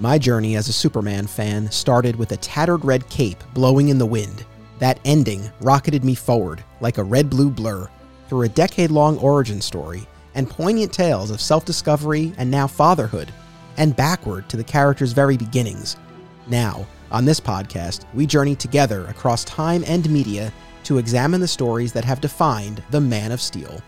My journey as a Superman fan started with a tattered red cape blowing in the wind. That ending rocketed me forward like a red blue blur through a decade long origin story and poignant tales of self discovery and now fatherhood, and backward to the character's very beginnings. Now, on this podcast, we journey together across time and media to examine the stories that have defined the Man of Steel.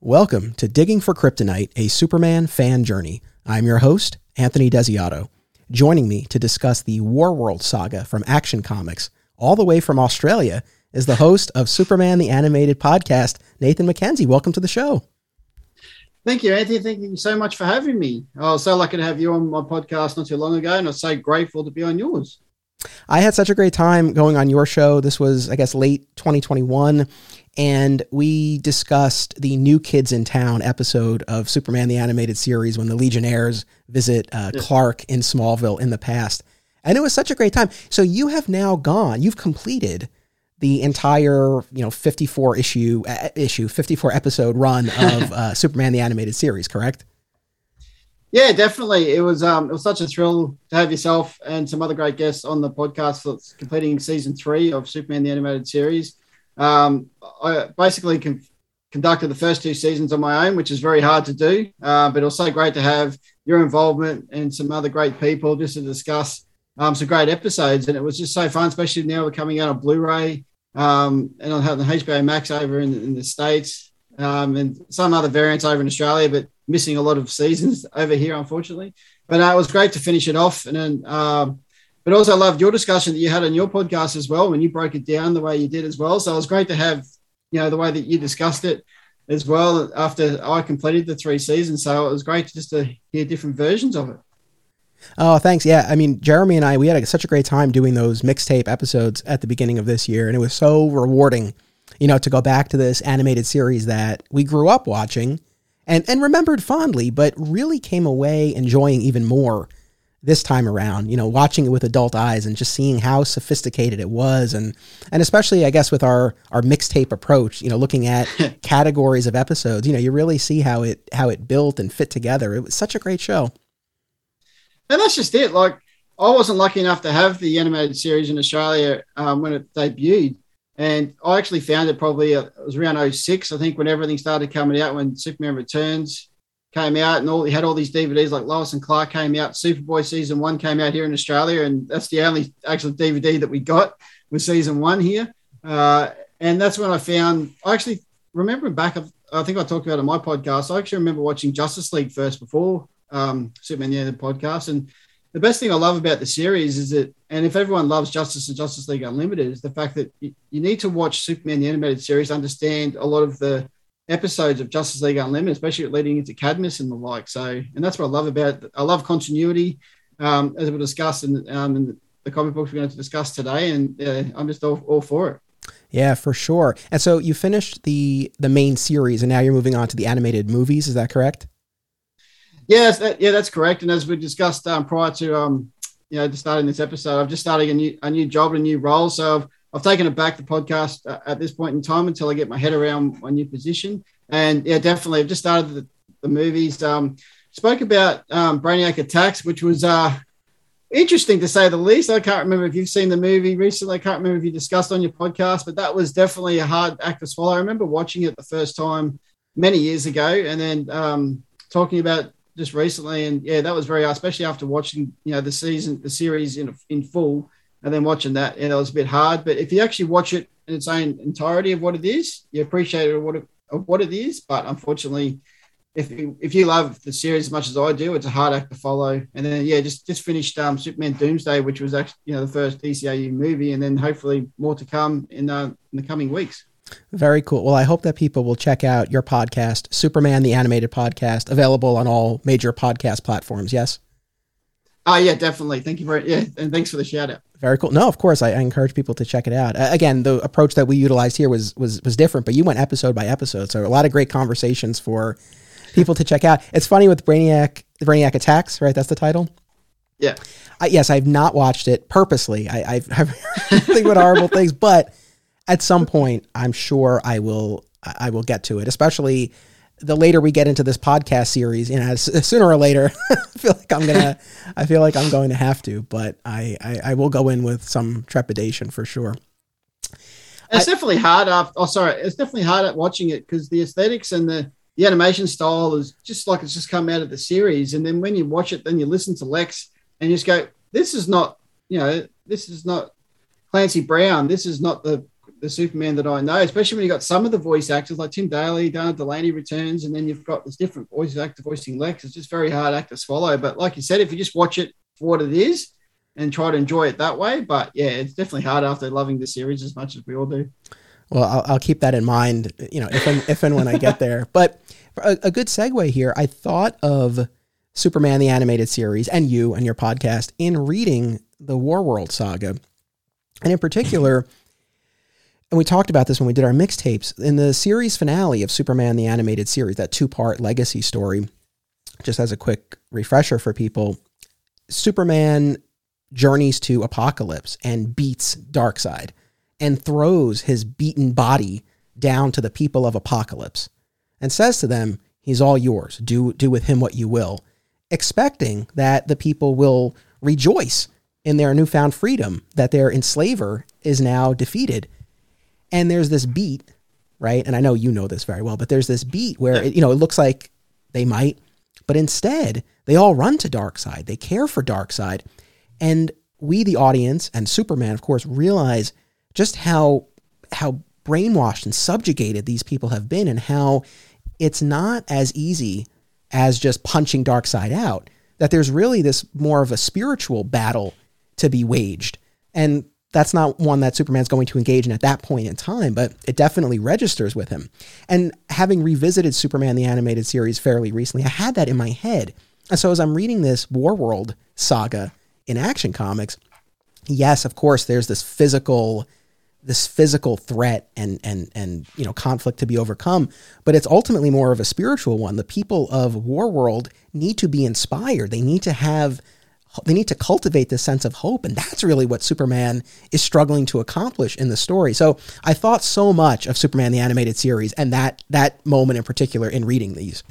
Welcome to Digging for Kryptonite, a Superman fan journey. I'm your host, Anthony Desiato. Joining me to discuss the Warworld saga from Action Comics, all the way from Australia, is the host of Superman the Animated Podcast, Nathan McKenzie. Welcome to the show. Thank you, Anthony. Thank you so much for having me. I was so lucky to have you on my podcast not too long ago, and I'm so grateful to be on yours. I had such a great time going on your show. This was, I guess, late 2021 and we discussed the New Kids in Town episode of Superman the Animated Series when the Legionnaires visit uh, Clark in Smallville in the past. And it was such a great time. So you have now gone, you've completed the entire, you know, 54 issue, uh, issue, 54 episode run of uh, Superman the Animated Series, correct? Yeah, definitely. It was um, it was such a thrill to have yourself and some other great guests on the podcast for completing season three of Superman the Animated Series. Um, I basically con- conducted the first two seasons on my own, which is very hard to do, uh, but it was so great to have your involvement and some other great people just to discuss um, some great episodes. And it was just so fun, especially now we're coming out on Blu-ray um, and on the HBO Max over in, in the States um, and some other variants over in Australia, but missing a lot of seasons over here, unfortunately. But uh, it was great to finish it off. And then um, but also loved your discussion that you had on your podcast as well when you broke it down the way you did as well. So it was great to have, you know, the way that you discussed it as well after I completed the three seasons. So it was great just to hear different versions of it. Oh, thanks. Yeah. I mean, Jeremy and I, we had a, such a great time doing those mixtape episodes at the beginning of this year. And it was so rewarding, you know, to go back to this animated series that we grew up watching and, and remembered fondly, but really came away enjoying even more this time around, you know, watching it with adult eyes and just seeing how sophisticated it was and and especially I guess with our our mixtape approach, you know, looking at categories of episodes, you know, you really see how it how it built and fit together. It was such a great show. And that's just it. Like I wasn't lucky enough to have the animated series in Australia um, when it debuted. And I actually found it probably, uh, it was around 06, I think, when everything started coming out, when Superman Returns came out and all he had all these DVDs like Lois and Clark came out. Superboy season one came out here in Australia, and that's the only actual DVD that we got was season one here. Uh, and that's when I found. I actually remember back. I think I talked about it on my podcast. I actually remember watching Justice League first before um, Superman the End podcast. And the best thing I love about the series is that, and if everyone loves Justice and Justice League Unlimited, is the fact that you, you need to watch Superman the animated series, understand a lot of the episodes of Justice League Unlimited, especially leading into Cadmus and the like. So, and that's what I love about it. I love continuity, um, as we'll discuss in, um, in the comic books we're going to discuss today. And uh, I'm just all, all for it. Yeah, for sure. And so you finished the the main series, and now you're moving on to the animated movies. Is that correct? Yes, that, yeah, that's correct. And as we discussed um, prior to um, you know starting this episode, I've just started a new a new job, a new role. So I've I've taken it back the podcast uh, at this point in time until I get my head around my new position. And yeah, definitely, I've just started the, the movies. Um, spoke about um, Brainiac Attacks, which was uh, interesting to say the least. I can't remember if you've seen the movie recently. I can't remember if you discussed on your podcast, but that was definitely a hard act to swallow. I remember watching it the first time many years ago, and then um, talking about just recently. And yeah, that was very, especially after watching you know the season, the series in in full and then watching that, you know, it was a bit hard. But if you actually watch it in its own entirety of what it is, you appreciate it what it, of what it is. But unfortunately, if you, if you love the series as much as I do, it's a hard act to follow. And then yeah, just just finished um, Superman Doomsday, which was actually you know the first DCAU movie, and then hopefully more to come in uh, in the coming weeks. Very cool. Well, I hope that people will check out your podcast, Superman the Animated Podcast, available on all major podcast platforms. Yes. Oh yeah, definitely. Thank you very yeah, and thanks for the shout out. Very cool. No, of course, I, I encourage people to check it out. Uh, again, the approach that we utilized here was was was different, but you went episode by episode, so a lot of great conversations for people to check out. It's funny with Brainiac, the Brainiac Attacks, right? That's the title. Yeah. I, yes, I've not watched it purposely. I, I've, I've think about horrible things, but at some point, I'm sure I will. I will get to it, especially the later we get into this podcast series, you know, sooner or later, I feel like I'm gonna, I feel like I'm going to have to, but I, I, I will go in with some trepidation for sure. It's I, definitely hard after. Oh, sorry, it's definitely hard at watching it because the aesthetics and the the animation style is just like it's just come out of the series, and then when you watch it, then you listen to Lex and you just go, "This is not, you know, this is not Clancy Brown. This is not the the Superman that I know, especially when you got some of the voice actors like Tim Daly, Dana Delany returns, and then you've got this different voice actor voicing Lex. It's just very hard act to swallow. But like you said, if you just watch it for what it is and try to enjoy it that way, but yeah, it's definitely hard after loving the series as much as we all do. Well, I'll, I'll keep that in mind, you know, if and, if and when I get there. But a, a good segue here, I thought of Superman the animated series and you and your podcast in reading the Warworld saga. And in particular, and we talked about this when we did our mixtapes in the series finale of Superman the animated series, that two-part legacy story. Just as a quick refresher for people, Superman journeys to Apokolips and beats Darkseid and throws his beaten body down to the people of Apokolips and says to them, He's all yours. Do, do with him what you will, expecting that the people will rejoice in their newfound freedom, that their enslaver is now defeated and there's this beat, right? And I know you know this very well, but there's this beat where it, you know it looks like they might, but instead they all run to Darkseid. They care for Darkseid, and we, the audience, and Superman, of course, realize just how how brainwashed and subjugated these people have been, and how it's not as easy as just punching Darkseid out. That there's really this more of a spiritual battle to be waged, and that's not one that Superman's going to engage in at that point in time, but it definitely registers with him. And having revisited Superman the animated series fairly recently, I had that in my head. And so as I'm reading this War World saga in Action Comics, yes, of course, there's this physical this physical threat and and and you know conflict to be overcome but it's ultimately more of a spiritual one the people of warworld need to be inspired they need to have they need to cultivate this sense of hope and that's really what superman is struggling to accomplish in the story. So i thought so much of superman the animated series and that that moment in particular in reading these.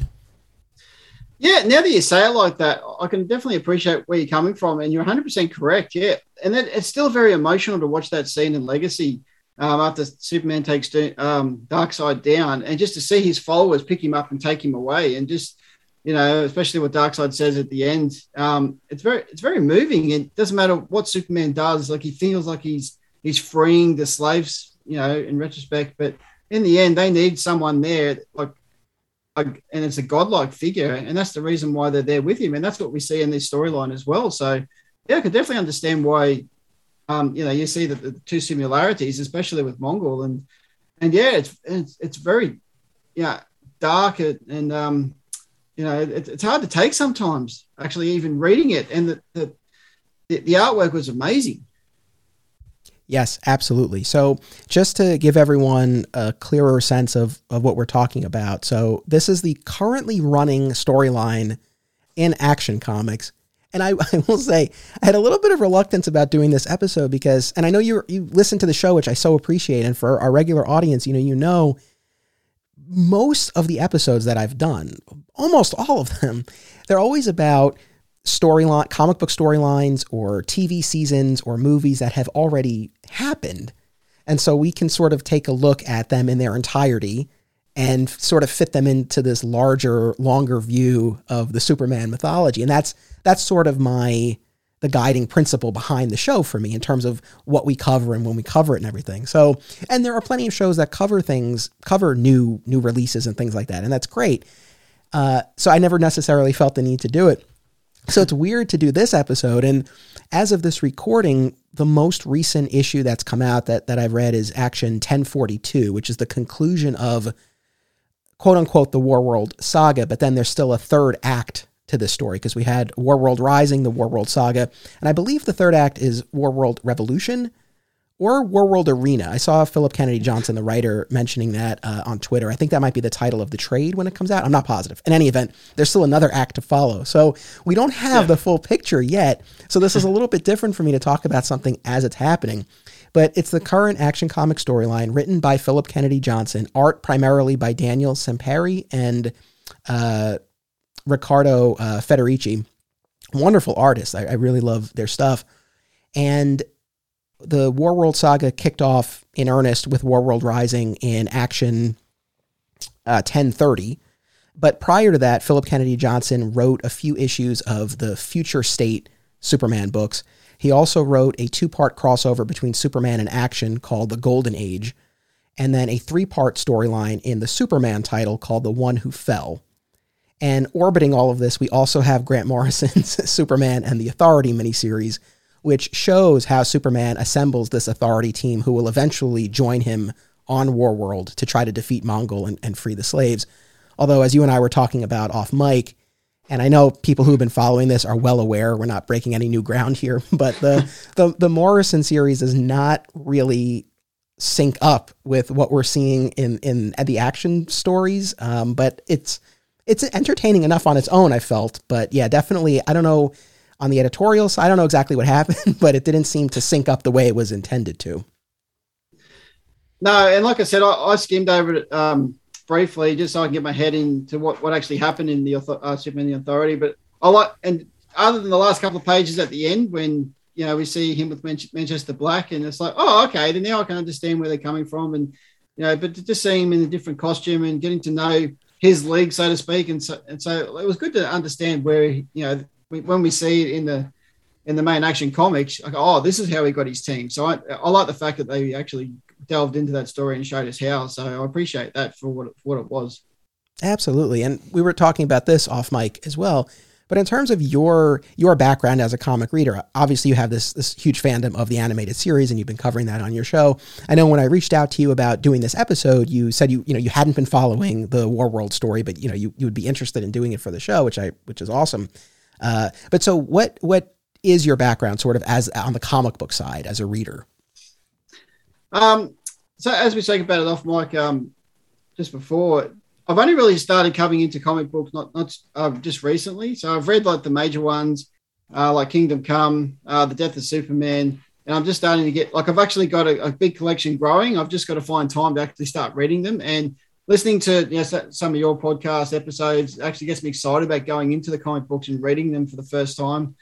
Yeah now that you say it like that i can definitely appreciate where you're coming from and you're 100% correct yeah. And then it's still very emotional to watch that scene in legacy um, after superman takes um, Side down and just to see his followers pick him up and take him away and just you know, especially what Darkseid says at the end. Um, it's very it's very moving. It doesn't matter what Superman does, like he feels like he's he's freeing the slaves, you know, in retrospect. But in the end, they need someone there, like, and it's a godlike figure, and that's the reason why they're there with him, and that's what we see in this storyline as well. So, yeah, I could definitely understand why, um, you know, you see the, the two similarities, especially with Mongul, and and yeah, it's it's, it's very, yeah, dark and um, you know, it, it's hard to take sometimes. Actually, even reading it, and the, the the artwork was amazing. Yes, absolutely. So, just to give everyone a clearer sense of, of what we're talking about. So, this is the currently running storyline in Action Comics. And I, I, will say, I had a little bit of reluctance about doing this episode because, and I know you you listen to the show, which I so appreciate, and for our regular audience, you know, you know most of the episodes that I've done, almost all of them, they're always about storyline, comic book storylines, or TV seasons, or movies that have already happened. And so we can sort of take a look at them in their entirety and sort of fit them into this larger, longer view of the Superman mythology. And that's that's sort of my the guiding principle behind the show for me in terms of what we cover and when we cover it and everything. So, and there are plenty of shows that cover things, cover new new releases and things like that, and that's great. Uh, so I never necessarily felt the need to do it. So it's weird to do this episode. And as of this recording, the most recent issue that's come out that that I've read is Action 1042, which is the conclusion of quote unquote the War World saga. But then there's still a third act to this story because we had Warworld Rising, the Warworld Saga, and I believe the third act is Warworld Revolution or Warworld Arena. I saw Philip Kennedy Johnson, the writer, mentioning that uh, on Twitter. I think that might be the title of the trade when it comes out. I'm not positive. In any event, there's still another act to follow. So we don't have yeah. the full picture yet. So this is a little bit different for me to talk about something as it's happening. but it's the current action comic storyline written by Philip Kennedy Johnson, art primarily by Daniel Sampere and uh, Riccardo uh, Federici. Wonderful artist. I, I really love their stuff. And the War World saga kicked off in earnest with War World Rising in Action uh, 1030. But prior to that, Philip Kennedy Johnson wrote a few issues of the Future State Superman books. He also wrote a two part crossover between Superman and Action called The Golden Age, and then a three part storyline in the Superman title called The One Who Fell. And orbiting all of this, we also have Grant Morrison's Superman and the Authority miniseries, which shows how Superman assembles this Authority team who will eventually join him on Warworld to try to defeat Mongul and, and free the slaves. Although, as you and I were talking about off mic, and I know people who've been following this are well aware we're not breaking any new ground here, but the the, the Morrison series does not really sync up with what we're seeing in in the action stories. Um, but it's it's entertaining enough on its own. I felt, but yeah, definitely. I don't know on the editorial side. I don't know exactly what happened, but it didn't seem to sync up the way it was intended to. No, and like I said, I, I skimmed over it um, briefly just so I can get my head into what, what actually happened in the uh, Superman the Authority. But I like, and other than the last couple of pages at the end when you know we see him with Manchester Black, and it's like, oh, okay, then now I can understand where they're coming from, and you know, but just seeing him in a different costume and getting to know his league, so to speak, and so and so it was good to understand where you know when we see it in the in the main action comics, like, oh, this is how he got his team. So I, I like the fact that they actually delved into that story and showed us how. So I appreciate that for what, for what it was. Absolutely. And we were talking about this off mic as well. But in terms of your your background as a comic reader, obviously you have this this huge fandom of the animated series, and you've been covering that on your show. I know when I reached out to you about doing this episode, you said you you know you hadn't been following the War World story, but you know you, you would be interested in doing it for the show, which I which is awesome. Uh, but so what what is your background sort of as on the comic book side as a reader? Um, so as we spoke about it off mic, um, just before, I've only really started coming into comic books not not uh, just recently. So I've read like the major ones, uh, like Kingdom Come, uh, The Death of Superman, and I'm just starting to get like I've actually got a, a, big collection growing. I've just got to find time to actually start reading them and listening to you know, some of your podcast episodes. Actually gets me excited about going into the comic books and reading them for the first time,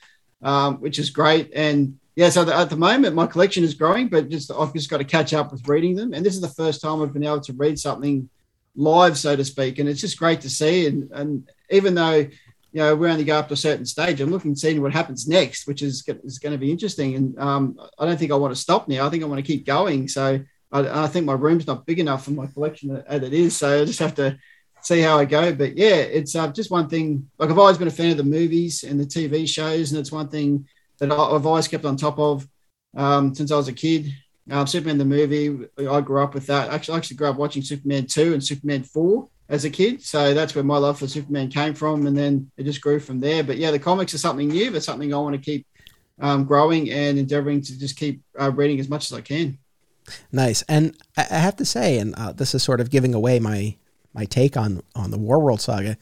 um, which is great. And yeah, so at the moment my collection is growing, but just I've just got to catch up with reading them. And this is the first time I've been able to read something live, so to speak, and it's just great to see. And and even though you know we only go up to a certain stage, I'm looking to see what happens next, which is is going to be interesting. And um, I don't think I want to stop now. I think I want to keep going. So I, I think my room's not big enough for my collection as it is. So I just have to see how I go. But yeah, it's uh, just one thing. Like I've always been a fan of the movies and the TV shows, and it's one thing that I've always kept on top of um, since I was a kid. Um, Superman the movie, I grew up with that. Actually, I actually grew up watching Superman 2 and Superman 4 as a kid. So that's where my love for Superman came from. And then it just grew from there. But yeah, the comics are something new, but something I want to keep um, growing and endeavoring to just keep uh, reading as much as I can. Nice. And I have to say, and uh, this is sort of giving away my my take on on the Warworld saga.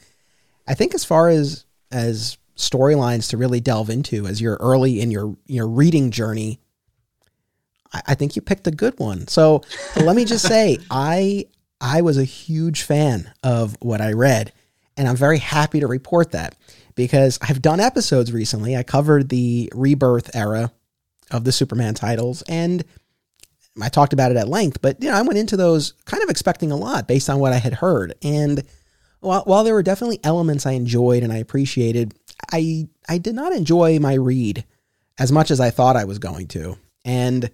I think as far as as storylines to really delve into as you're early in your your reading journey, I, I think you picked a good one. So let me just say, I I was a huge fan of what I read, and I'm very happy to report that because I've done episodes recently. I covered the rebirth era of the Superman titles, and I talked about it at length. But you know, I went into those kind of expecting a lot based on what I had heard, and while, while there were definitely elements I enjoyed and I appreciated, I I did not enjoy my read as much as I thought I was going to, and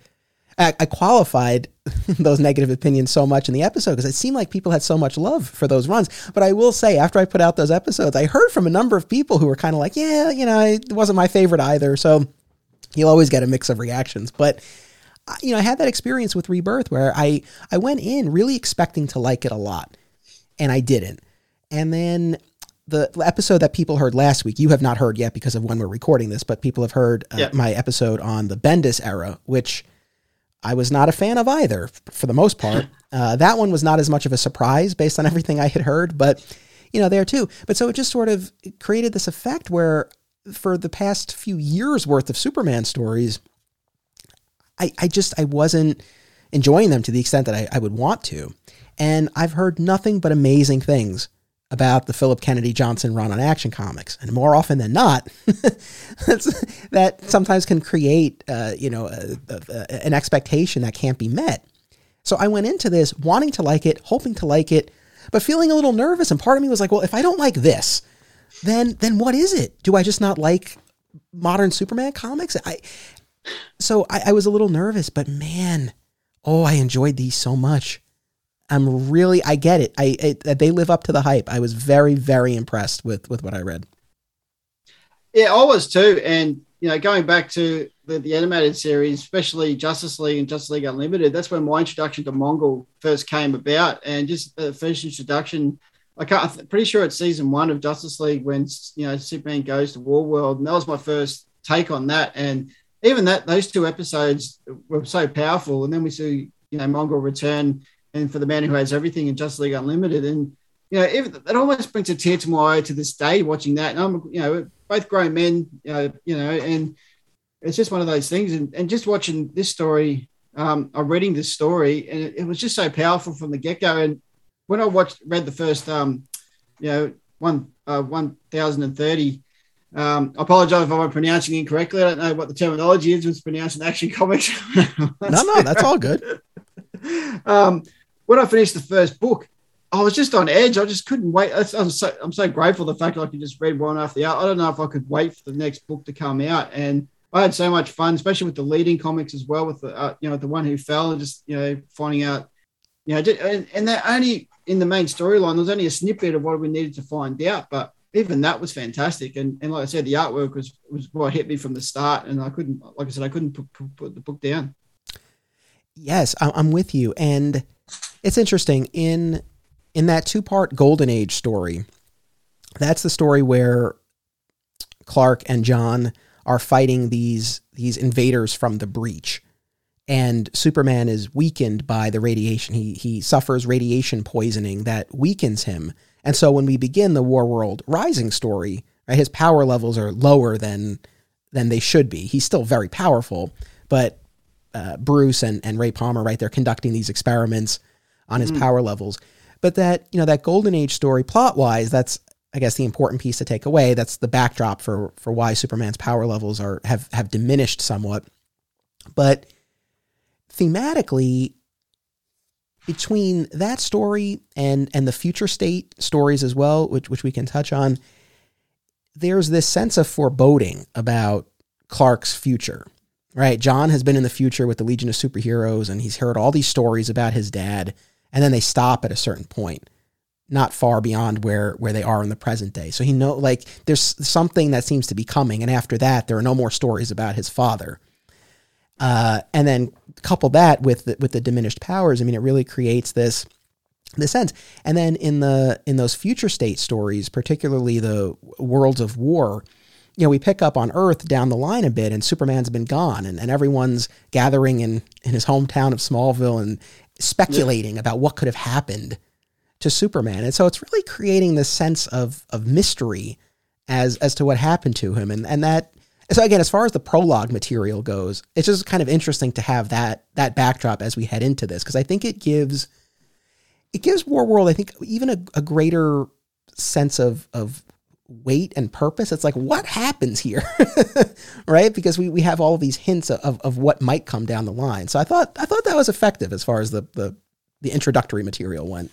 I, I qualified those negative opinions so much in the episode because it seemed like people had so much love for those runs. But I will say, after I put out those episodes, I heard from a number of people who were kind of like, "Yeah, you know, it wasn't my favorite either." So you'll always get a mix of reactions, but you know, I had that experience with Rebirth where I I went in really expecting to like it a lot, and I didn't. And then the episode that people heard last week, you have not heard yet because of when we're recording this, but people have heard uh, yeah. my episode on the Bendis era, which I was not a fan of either for the most part. Uh, that one was not as much of a surprise based on everything I had heard, but you know, there too. But so it just sort of created this effect where for the past few years worth of Superman stories, I, I just I wasn't enjoying them to the extent that I, I would want to. And I've heard nothing but amazing things about the Philip Kennedy Johnson run on Action Comics, and more often than not, that sometimes can create, uh, you know, a, a, an expectation that can't be met. So I went into this wanting to like it, hoping to like it, but feeling a little nervous. And part of me was like, well, if I don't like this, then then what is it? Do I just not like modern Superman comics? I so I, I was a little nervous, but man, oh, I enjoyed these so much. I'm really, I get it. I they live up to the hype. I was very, very impressed with with what I read. Yeah, I was too. And you know, going back to the, the animated series, especially Justice League and Justice League Unlimited, that's when my introduction to Mongul first came about. And just the first introduction, I can't, I'm pretty sure it's season one of Justice League when you know Superman goes to War World, and that was my first take on that. And even that, those two episodes were so powerful. And then we see you know Mongul return and for the man who has everything in Justice League Unlimited. And you know, it, it almost brings a tear to my eye to this day watching that. And I'm, you know, both grown men, you know, you know, and it's just one of those things. And, and just watching this story, um, I'm reading this story, and it, it was just so powerful from the get go. And when I watched, read the first, um, you know, one uh, one thousand and thirty. Um, I apologize if I'm pronouncing incorrectly. I don't know what the terminology is with pronouncing action comics. no, no, that's all good. um, when I finished the first book, I was just on edge. I just couldn't wait. I'm so, I'm so grateful the fact I could just read one after the other. I don't know if I could wait for the next book to come out. And I had so much fun, especially with the leading comics as well, with the uh, you know the one who fell and just you know finding out, you know, and, and that only in the main storyline there was only a snippet of what we needed to find out, but even that was fantastic. And and like I said, the artwork was was what hit me from the start, and I couldn't, like I said, I couldn't put, put, put the book down. Yes, I'm with you, and it's interesting in in that two part Golden Age story. That's the story where Clark and John are fighting these these invaders from the breach. And Superman is weakened by the radiation. He he suffers radiation poisoning that weakens him. And so when we begin the War World Rising story, right, his power levels are lower than than they should be. He's still very powerful, but uh, Bruce and, and Ray Palmer, right, they're conducting these experiments on his mm. power levels. But that, you know, that golden age story plot wise, that's I guess the important piece to take away. That's the backdrop for for why Superman's power levels are have have diminished somewhat. But thematically, between that story and and the future state stories as well, which which we can touch on, there's this sense of foreboding about Clark's future. Right? John has been in the future with the Legion of Superheroes and he's heard all these stories about his dad and then they stop at a certain point not far beyond where where they are in the present day. So he know like there's something that seems to be coming. And after that there are no more stories about his father. Uh, and then couple that with the, with the diminished powers i mean it really creates this this sense. And then in the in those future state stories particularly the worlds of war you know, we pick up on Earth down the line a bit, and Superman's been gone, and, and everyone's gathering in, in his hometown of Smallville, and speculating yeah. about what could have happened to Superman. And so it's really creating this sense of of mystery as as to what happened to him. And and that so again, as far as the prologue material goes, it's just kind of interesting to have that that backdrop as we head into this because I think it gives it gives War World, I think, even a, a greater sense of of weight and purpose. It's like, what happens here? right? Because we, we have all these hints of, of what might come down the line. So I thought I thought that was effective as far as the the, the introductory material went.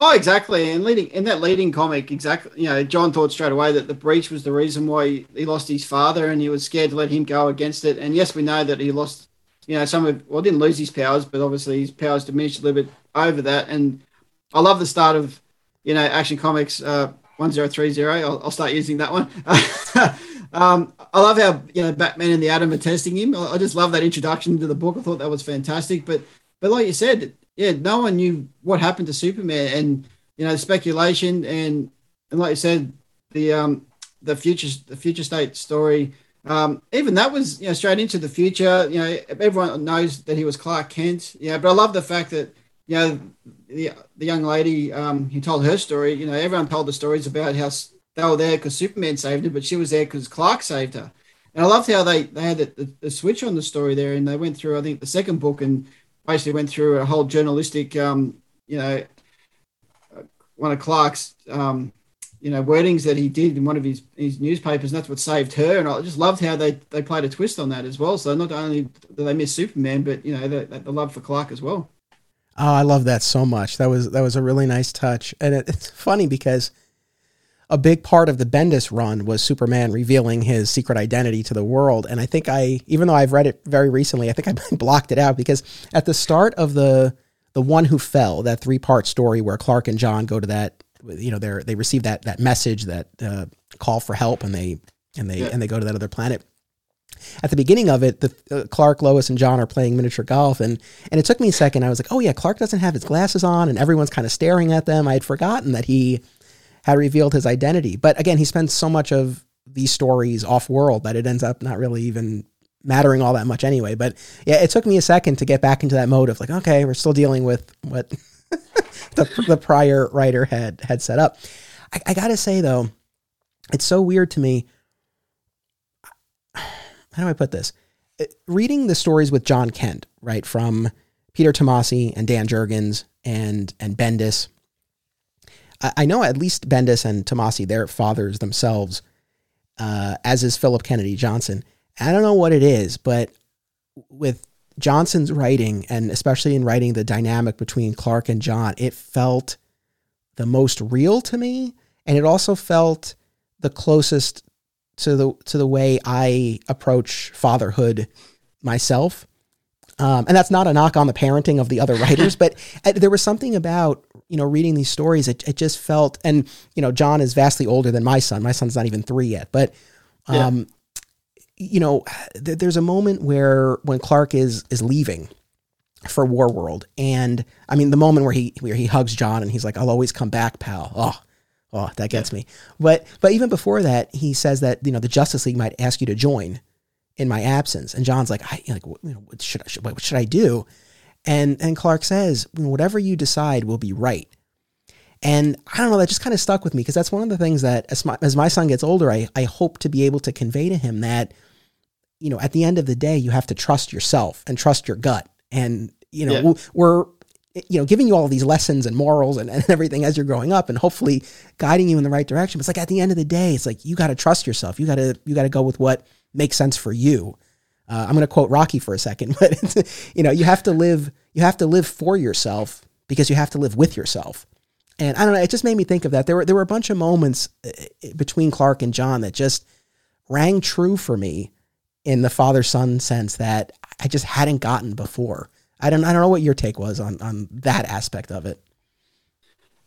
Oh, exactly. And leading in that leading comic, exactly. You know, John thought straight away that the breach was the reason why he, he lost his father, and he was scared to let him go against it. And yes, we know that he lost. You know, some of well, didn't lose his powers, but obviously his powers diminished a little bit over that. And I love the start of you know Action Comics. Uh, 1030. I'll, I'll start using that one. um, I love how you know Batman and the Atom are testing him. I just love that introduction to the book. I thought that was fantastic. But but like you said, yeah, no one knew what happened to Superman, and you know speculation and and like you said, the um the future the future state story. Um, even that was you know straight into the future. You know everyone knows that he was Clark Kent. Yeah, but I love the fact that you know, the, the young lady um, who told her story, you know, everyone told the stories about how they were there because Superman saved her, but she was there because Clark saved her. And I loved how they they had the, the, the, switch on the story there, and they went through I think the second book and basically went through a whole journalistic, um, you know, uh, one of Clark's. Um, you know, wordings that he did in one of his, his newspapers, and that's what saved her. And I just loved how they, they played a twist on that as well. So not only do they miss Superman, but you know, the, the love for Clark as well. Oh, I love that so much. That was that was a really nice touch, and it, it's funny because a big part of the Bendis run was Superman revealing his secret identity to the world. And I think I, even though I've read it very recently, I think I blocked it out because at the start of the the one who fell, that three part story where Clark and John go to that you know they they receive that that message that uh, call for help and they and they yeah. and they go to that other planet at the beginning of it, the uh, Clark, Lois, and John are playing miniature golf, and and it took me a second. I was like, oh yeah, Clark doesn't have his glasses on, and everyone's kind of staring at them. I had forgotten that he had revealed his identity, but again, he spends so much of these stories off world that it ends up not really even mattering all that much anyway. But yeah, it took me a second to get back into that mode of like, okay, we're still dealing with what the, the prior writer had had set up. I, I gotta say though, it's so weird to me. How do I put this? Reading the stories with John Kent, right, from Peter Tomasi and Dan Jurgens and and Bendis. I, I know at least Bendis and Tomasi, their fathers themselves, uh, as is Philip Kennedy Johnson. I don't know what it is, but with Johnson's writing, and especially in writing the dynamic between Clark and John, it felt the most real to me, and it also felt the closest to the to the way I approach fatherhood myself. Um, and that's not a knock on the parenting of the other writers, but uh, there was something about you know reading these stories. It, it just felt, and you know, John is vastly older than my son. My son's not even three yet, but um, you know, th- there's a moment where when Clark is is leaving for Warworld, and I mean the moment where he where he hugs John and he's like, "I'll always come back, pal." Oh, oh, that gets me. But but even before that, he says that you know the Justice League might ask you to join in my absence, and John's like, I like you know, what should, should what should I do? And and Clark says, whatever you decide will be right. And I don't know, that just kind of stuck with me because that's one of the things that as my, as my son gets older, I, I hope to be able to convey to him that you know, at the end of the day, you have to trust yourself and trust your gut. And, you know, yeah. we're, you know, giving you all these lessons and morals and, and everything as you're growing up and hopefully guiding you in the right direction. But it's like at the end of the day, it's like you got to trust yourself. You got to, you got to go with what makes sense for you. Uh, I'm going to quote Rocky for a second, but you know, you have to live, you have to live for yourself because you have to live with yourself. And I don't know, it just made me think of that. There were, there were a bunch of moments uh, between Clark and John that just rang true for me in the father son sense that I just hadn't gotten before. I don't I don't know what your take was on on that aspect of it.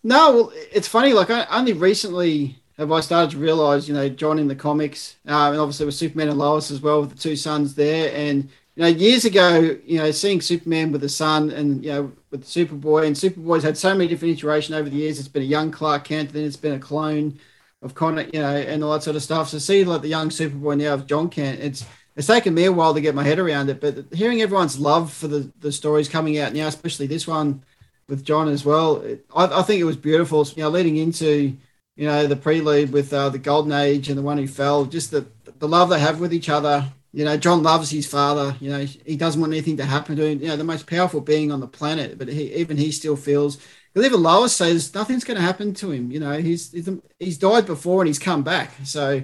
No, well, it's funny. Like I only recently have I started to realize, you know, John in the comics, uh, and obviously with Superman and Lois as well, with the two sons there, and you know, years ago, you know, seeing Superman with the son, and you know, with Superboy, and Superboy's had so many different iterations over the years. It's been a young Clark Kent, then it's been a clone of Connor, you know, and all that sort of stuff. So see, like the young Superboy now of John Kent, it's it's taken me a while to get my head around it, but hearing everyone's love for the, the stories coming out now, especially this one with John as well, it, I, I, think it was beautiful. You know, leading into you know the prelude with uh, the Golden Age and the one who fell, just the the love they have with each other. You know, John loves his father. You know, he doesn't want anything to happen to him. You know, the most powerful being on the planet, but he, even he still feels. Because even Lois says nothing's going to happen to him. You know, he's, he's he's died before and he's come back. So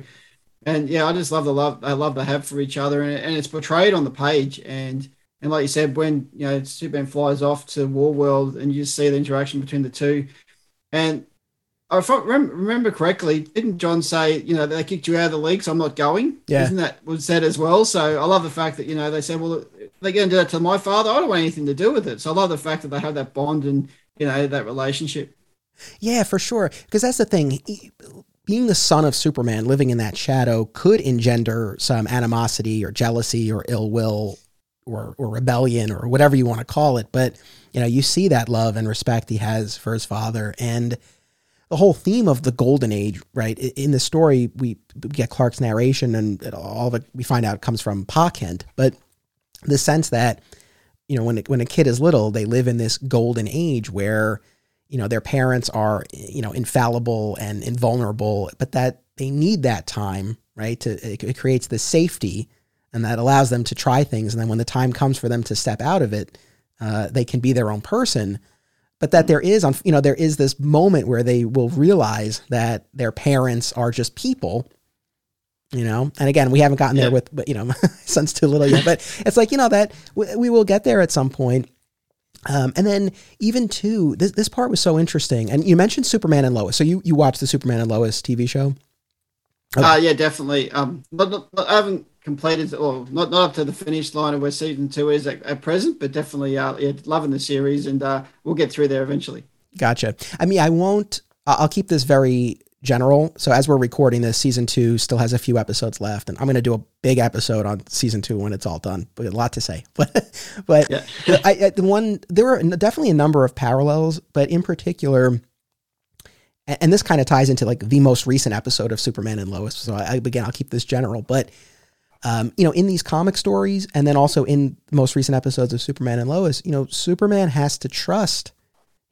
and yeah, I just love the love they love they have for each other, and, and it's portrayed on the page. And and like you said, when you know Superman flies off to War World, and you see the interaction between the two, and if I remember correctly, didn't John say, you know, they kicked you out of the league, so I'm not going? Yeah. Isn't that was said as well? So I love the fact that, you know, they said, well, they're going to do that to my father. I don't want anything to do with it. So I love the fact that they have that bond and, you know, that relationship. Yeah, for sure. Because that's the thing being the son of Superman, living in that shadow, could engender some animosity or jealousy or ill will or, or rebellion or whatever you want to call it. But, you know, you see that love and respect he has for his father. And the whole theme of the golden age, right? In the story, we get Clark's narration and all that we find out comes from Pa Kent. But the sense that, you know, when, when a kid is little, they live in this golden age where – you know their parents are you know infallible and invulnerable but that they need that time, right? To it, it creates the safety, and that allows them to try things. And then when the time comes for them to step out of it, uh, they can be their own person. But that there is, on you know, there is this moment where they will realize that their parents are just people you know and again we haven't gotten there with but you know my son's too little yet but it's like you know that we, we will get there at some point um, and then even too this, this part was so interesting. And you mentioned superman and lois. So you you watched the superman and lois tv show? Okay. uh, yeah definitely. Um but, but i haven't completed or not, not up to the finish line of where season two is at, at present but definitely uh yeah, loving the series and uh we'll get through there eventually. Gotcha. I mean i won't i'll keep this very general. So as we're recording this, season two still has a few episodes left, and I'm going to do a big episode on season two when it's all done. But a lot to say. But but yeah. I, I, the one there were definitely a number of parallels, but in particular, and this kind of ties into like the most recent episode of Superman and Lois. So I, again, I'll keep this general, but. Um, you know, in these comic stories, and then also in most recent episodes of Superman and Lois, you know, Superman has to trust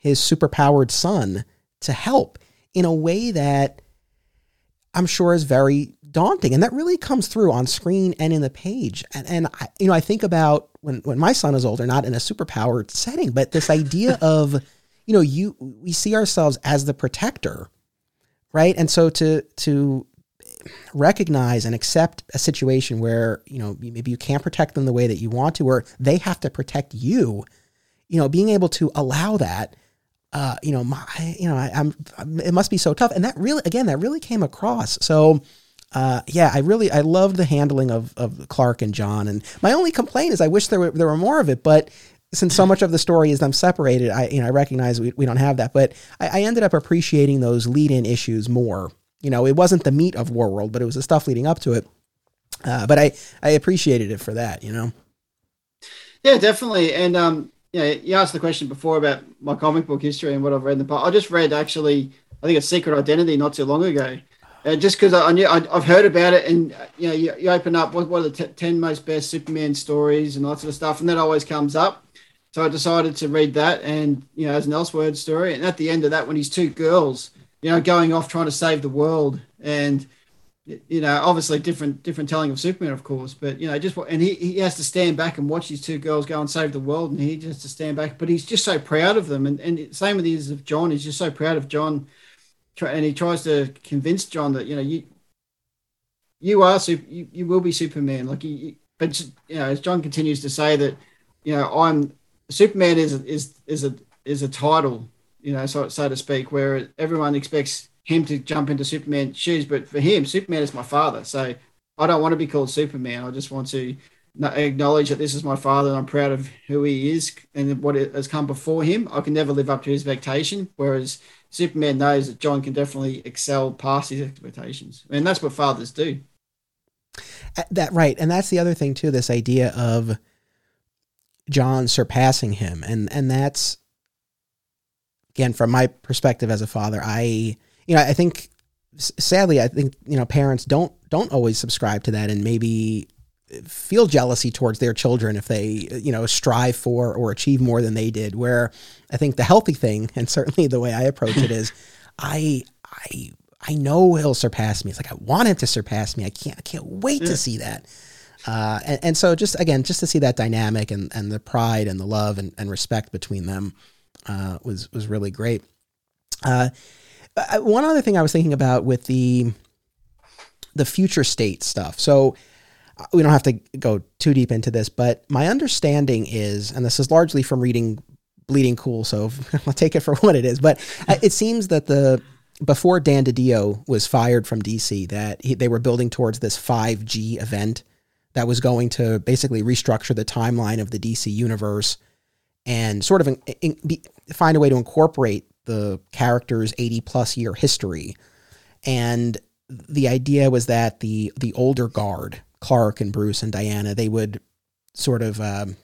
his superpowered son to help in a way that I'm sure is very daunting. And that really comes through on screen and in the page. And, and I, you know, I think about when, when my son is older, not in a superpowered setting, but this idea of, you know, you, we see ourselves as the protector, right? And so to, to recognize and accept a situation where, you know, maybe you can't protect them the way that you want to, or they have to protect you, you know, being able to allow that uh, you know, my, you know, I, am it must be so tough. And that really, again, that really came across. So, uh, yeah, I really, I loved the handling of, of Clark and John. And my only complaint is I wish there were, there were more of it, but since so much of the story is them separated, I, you know, I recognize we, we don't have that, but I, I ended up appreciating those lead in issues more. You know, it wasn't the meat of War World, but it was the stuff leading up to it. Uh, but I, I appreciated it for that, you know? Yeah, definitely. And, um, yeah, you asked the question before about my comic book history and what I've read in the past. I just read actually, I think a Secret Identity not too long ago, uh, just because I, I, knew I, have heard about it, and you know, you, you open up what, what are the t- ten most best Superman stories and that sort of stuff, and that always comes up. So I decided to read that, and you know, as an Elseworld story, and at the end of that, when he's two girls, you know, going off trying to save the world, and you know, obviously different different telling of Superman, of course, but you know, just and he, he has to stand back and watch these two girls go and save the world, and he just to stand back, but he's just so proud of them, and and same with these of John, he's just so proud of John, and he tries to convince John that you know you you are super, you, you will be Superman, like you, but you know, as John continues to say that, you know, I'm Superman is is is a is a title, you know, so so to speak, where everyone expects him to jump into Superman's shoes. But for him, Superman is my father. So I don't want to be called Superman. I just want to acknowledge that this is my father and I'm proud of who he is and what has come before him. I can never live up to his expectation. Whereas Superman knows that John can definitely excel past his expectations. And that's what fathers do. That right. And that's the other thing too, this idea of John surpassing him. And and that's again from my perspective as a father, I you know, I think sadly, I think you know parents don't don't always subscribe to that, and maybe feel jealousy towards their children if they you know strive for or achieve more than they did. Where I think the healthy thing, and certainly the way I approach it is, I I I know he'll surpass me. It's like I want him to surpass me. I can't I can't wait yeah. to see that. Uh, and, and, so just again, just to see that dynamic and, and the pride and the love and, and respect between them uh, was was really great. Uh, uh, one other thing I was thinking about with the the future state stuff. So uh, we don't have to go too deep into this, but my understanding is, and this is largely from reading Bleeding Cool, so I'll take it for what it is. But uh, it seems that the before Dan DiDio was fired from DC, that he, they were building towards this 5G event that was going to basically restructure the timeline of the DC universe and sort of in, in, be, find a way to incorporate the character's 80 plus year history. And the idea was that the the older guard, Clark and Bruce and Diana, they would sort of um,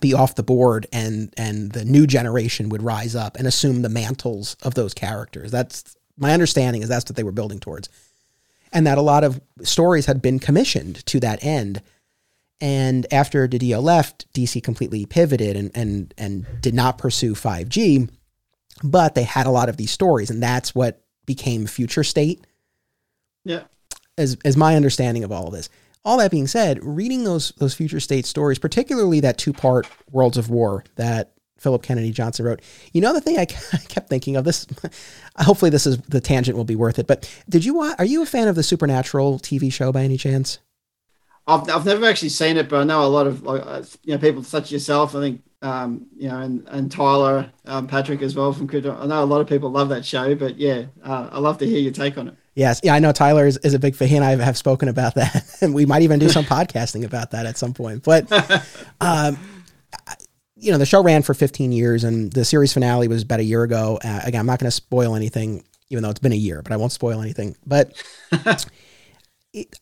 be off the board, and and the new generation would rise up and assume the mantles of those characters. That's my understanding is that's what they were building towards, and that a lot of stories had been commissioned to that end. And after Didio left, DC completely pivoted and and and did not pursue 5G but they had a lot of these stories, and that's what became Future State. Yeah. As as my understanding of all of this. All that being said, reading those those future state stories, particularly that two part Worlds of War that Philip Kennedy Johnson wrote. You know the thing I, I kept thinking of this. hopefully, this is the tangent will be worth it. But did you? Are you a fan of the Supernatural TV show by any chance? I've, I've never actually seen it, but I know a lot of like uh, you know people such as yourself. I think um, you know, and and Tyler um, Patrick as well from Crypto. I know a lot of people love that show, but yeah, uh, I love to hear your take on it. Yes, yeah, I know Tyler is, is a big fan. He and I have spoken about that, and we might even do some podcasting about that at some point. But, um, you know, the show ran for 15 years, and the series finale was about a year ago. Uh, again, I'm not going to spoil anything, even though it's been a year, but I won't spoil anything. But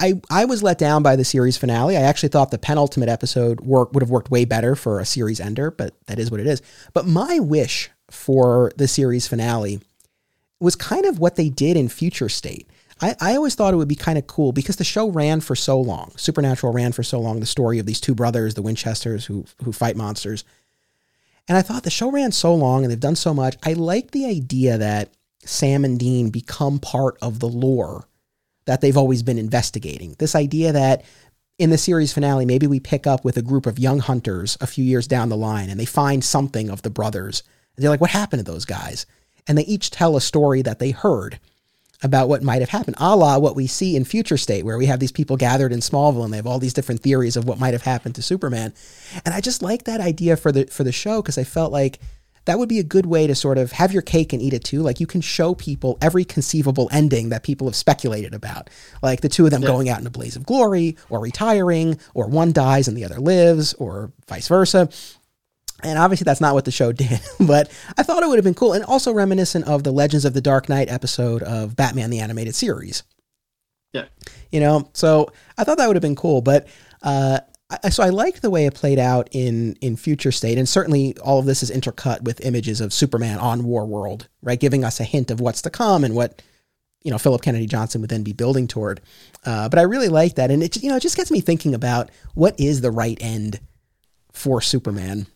I I was let down by the series finale. I actually thought the penultimate episode work would have worked way better for a series ender, but that is what it is. But my wish for the series finale was kind of what they did in Future State. I, I always thought it would be kind of cool because the show ran for so long. Supernatural ran for so long. The story of these two brothers, the Winchesters, who who fight monsters. And I thought the show ran so long and they've done so much. I like the idea that Sam and Dean become part of the lore that they've always been investigating. This idea that in the series finale, maybe we pick up with a group of young hunters a few years down the line and they find something of the brothers. And they're like, what happened to those guys? And they each tell a story that they heard about what might have happened, a la what we see in Future State, where we have these people gathered in Smallville and they have all these different theories of what might have happened to Superman. And I just like that idea for the for the show because I felt like that would be a good way to sort of have your cake and eat it too. Like you can show people every conceivable ending that people have speculated about, like the two of them yeah. going out in a blaze of glory, or retiring, or one dies and the other lives, or vice versa. And obviously, that's not what the show did, but I thought it would have been cool and also reminiscent of the Legends of the Dark Knight episode of Batman the Animated Series. Yeah. You know, so I thought that would have been cool, but uh, I, so I liked the way it played out in in Future State, and certainly all of this is intercut with images of Superman on War World, right, giving us a hint of what's to come and what you know Philip Kennedy Johnson would then be building toward. Uh, but I really like that, and it you know it just gets me thinking about what is the right end for Superman.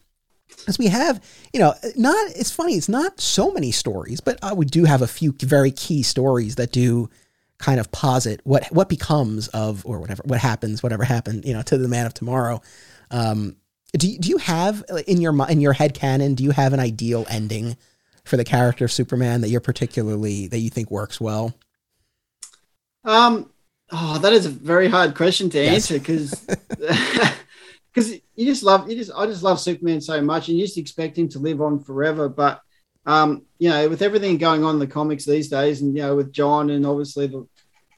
Because we have, you know, not it's funny, it's not so many stories, but uh, we do have a few very key stories that do kind of posit what what becomes of or whatever what happens whatever happened you know to the man of tomorrow. Um, do you, do you have in your in your head canon do you have an ideal ending for the character of superman that you're particularly that you think works well? Um oh that is a very hard question to answer because because you just love you just i just love superman so much and you just expect him to live on forever. But um, you know, with everything going on in the comics these days, and you know, with John and obviously the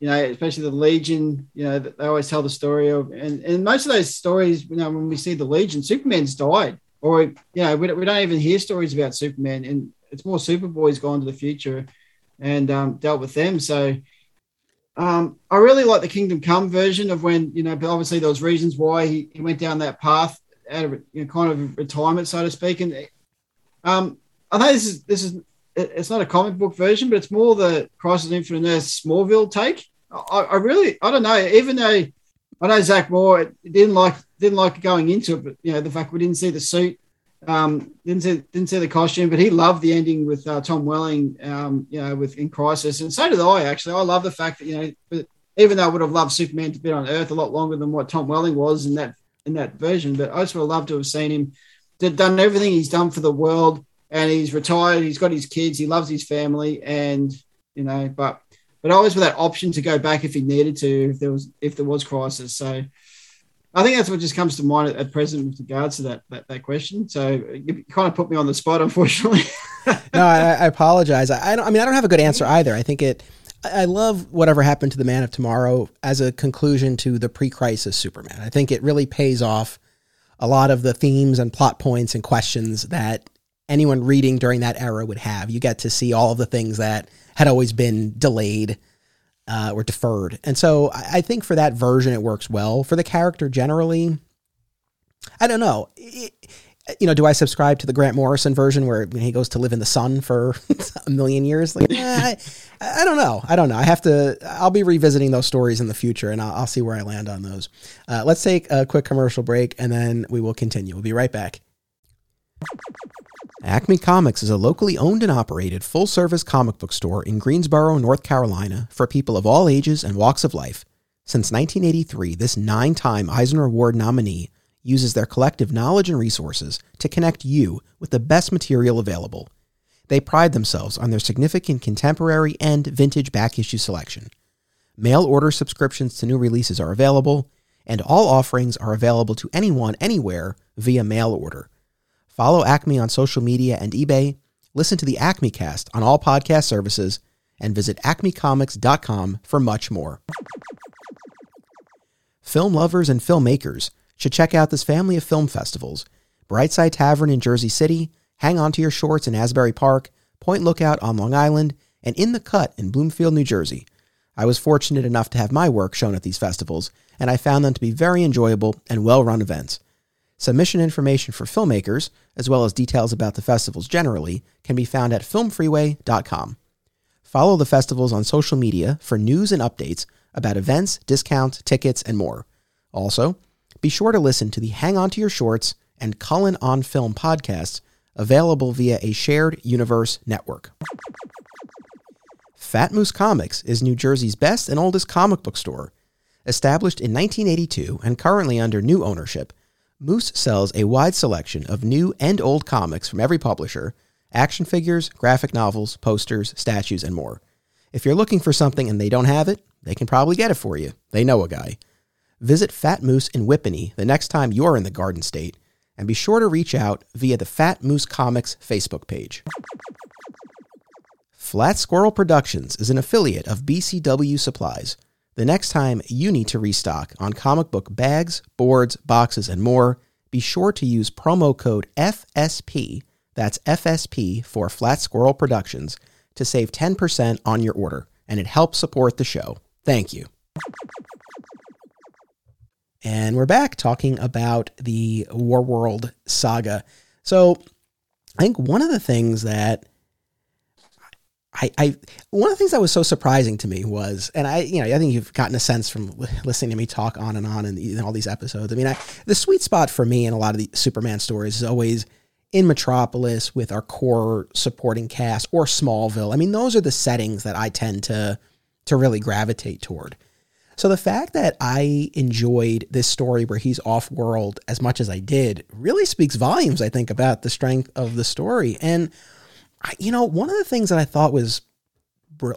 you know, especially the Legion, you know, they always tell the story of, and, and most of those stories, you know, when we see the Legion, Superman's died, or, you know, we, we don't even hear stories about Superman, and it's more Superboy's gone to the future and um, dealt with them. So um, I really like the Kingdom Come version of when, you know, but obviously there was reasons why he, he went down that path out of you know, kind of retirement, so to speak. And um, I know this is, this is, it's not a comic book version, but it's more the Crisis Infinite Earth Smallville take. I, I really, I don't know. Even though I know Zach Moore didn't like didn't like going into it, but you know the fact we didn't see the suit, um, didn't see didn't see the costume, but he loved the ending with uh, Tom Welling, um, you know, with in Crisis, and so did I. Actually, I love the fact that you know, but even though I would have loved Superman to be on Earth a lot longer than what Tom Welling was in that in that version, but I just would have loved to have seen him done everything he's done for the world, and he's retired. He's got his kids. He loves his family, and you know, but but always with that option to go back if he needed to, if there was if there was crisis. So I think that's what just comes to mind at, at present with regards to that, that, that question. So you kind of put me on the spot, unfortunately. no, I, I apologize. I, I, don't. I mean, I don't have a good answer either. I think it. I love whatever happened to the Man of Tomorrow as a conclusion to the pre-crisis Superman. I think it really pays off a lot of the themes and plot points and questions that anyone reading during that era would have. You get to see all of the things that had always been delayed uh, or deferred. And so I, I, think for that version, it works well. For the character generally, I don't know. It, you know, do I subscribe to the Grant Morrison version where he goes to live in the sun for a million years? Like, eh, I, I, don't know. I don't know. I have to. I'll be revisiting those stories in the future, and I'll, I'll see where I land on those. Uh, let's take a quick commercial break, and then we will continue. We'll be right back. Acme Comics is a locally owned and operated full service comic book store in Greensboro, North Carolina for people of all ages and walks of life. Since 1983, this nine time Eisner Award nominee uses their collective knowledge and resources to connect you with the best material available. They pride themselves on their significant contemporary and vintage back issue selection. Mail order subscriptions to new releases are available, and all offerings are available to anyone anywhere via mail order. Follow Acme on social media and eBay, listen to the Acme Cast on all podcast services, and visit acmecomics.com for much more. Film lovers and filmmakers should check out this family of film festivals Brightside Tavern in Jersey City, Hang On to Your Shorts in Asbury Park, Point Lookout on Long Island, and In the Cut in Bloomfield, New Jersey. I was fortunate enough to have my work shown at these festivals, and I found them to be very enjoyable and well run events. Submission information for filmmakers, as well as details about the festivals generally, can be found at filmfreeway.com. Follow the festivals on social media for news and updates about events, discounts, tickets, and more. Also, be sure to listen to the Hang On to Your Shorts and Cullen on Film podcasts available via a shared universe network. Fat Moose Comics is New Jersey's best and oldest comic book store. Established in 1982 and currently under new ownership, Moose sells a wide selection of new and old comics from every publisher, action figures, graphic novels, posters, statues, and more. If you're looking for something and they don't have it, they can probably get it for you. They know a guy. Visit Fat Moose in Whippany the next time you're in the Garden State, and be sure to reach out via the Fat Moose Comics Facebook page. Flat Squirrel Productions is an affiliate of BCW Supplies. The next time you need to restock on comic book bags, boards, boxes, and more, be sure to use promo code FSP, that's FSP for Flat Squirrel Productions, to save 10% on your order, and it helps support the show. Thank you. And we're back talking about the Warworld saga. So, I think one of the things that I, I, one of the things that was so surprising to me was, and I, you know, I think you've gotten a sense from listening to me talk on and on in, all these episodes. I mean, I, the sweet spot for me in a lot of the Superman stories is always in Metropolis with our core supporting cast or Smallville. I mean, those are the settings that I tend to to really gravitate toward. So the fact that I enjoyed this story where he's off world as much as I did really speaks volumes, I think, about the strength of the story. And I, you know, one of the things that I thought was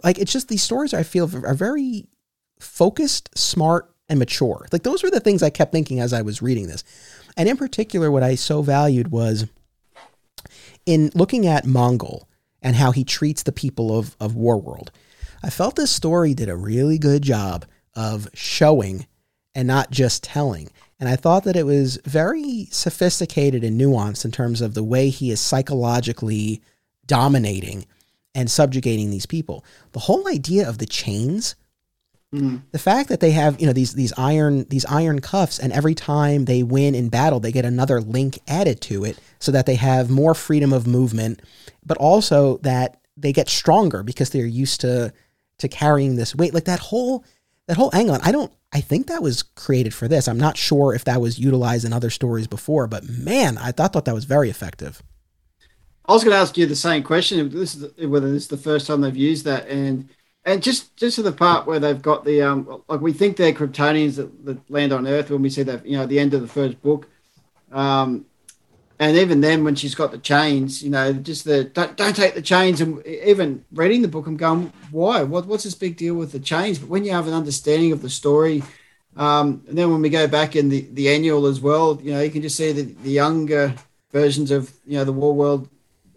like it's just these stories I feel are very focused, smart, and mature. Like those were the things I kept thinking as I was reading this. And in particular, what I so valued was in looking at Mongul and how he treats the people of, of Warworld. I felt this story did a really good job of showing and not just telling. And I thought that it was very sophisticated and nuanced in terms of the way he is psychologically dominating and subjugating these people. The whole idea of the chains, mm. the fact that they have, you know, these these iron these iron cuffs and every time they win in battle, they get another link added to it so that they have more freedom of movement, but also that they get stronger because they're used to to carrying this weight. Like that whole that whole angle. I don't I think that was created for this. I'm not sure if that was utilized in other stories before, but man, I thought, thought that was very effective. I was going to ask you the same question. This is whether this is the first time they've used that, and and just just to the part where they've got the um like we think they're Kryptonians that, that land on Earth when we see that you know the end of the first book, um, and even then when she's got the chains, you know, just the don't don't take the chains, and even reading the book, I'm going, why? What what's this big deal with the chains? But when you have an understanding of the story. Um, and then when we go back in the, the annual as well, you know, you can just see the, the younger versions of, you know, the Warworld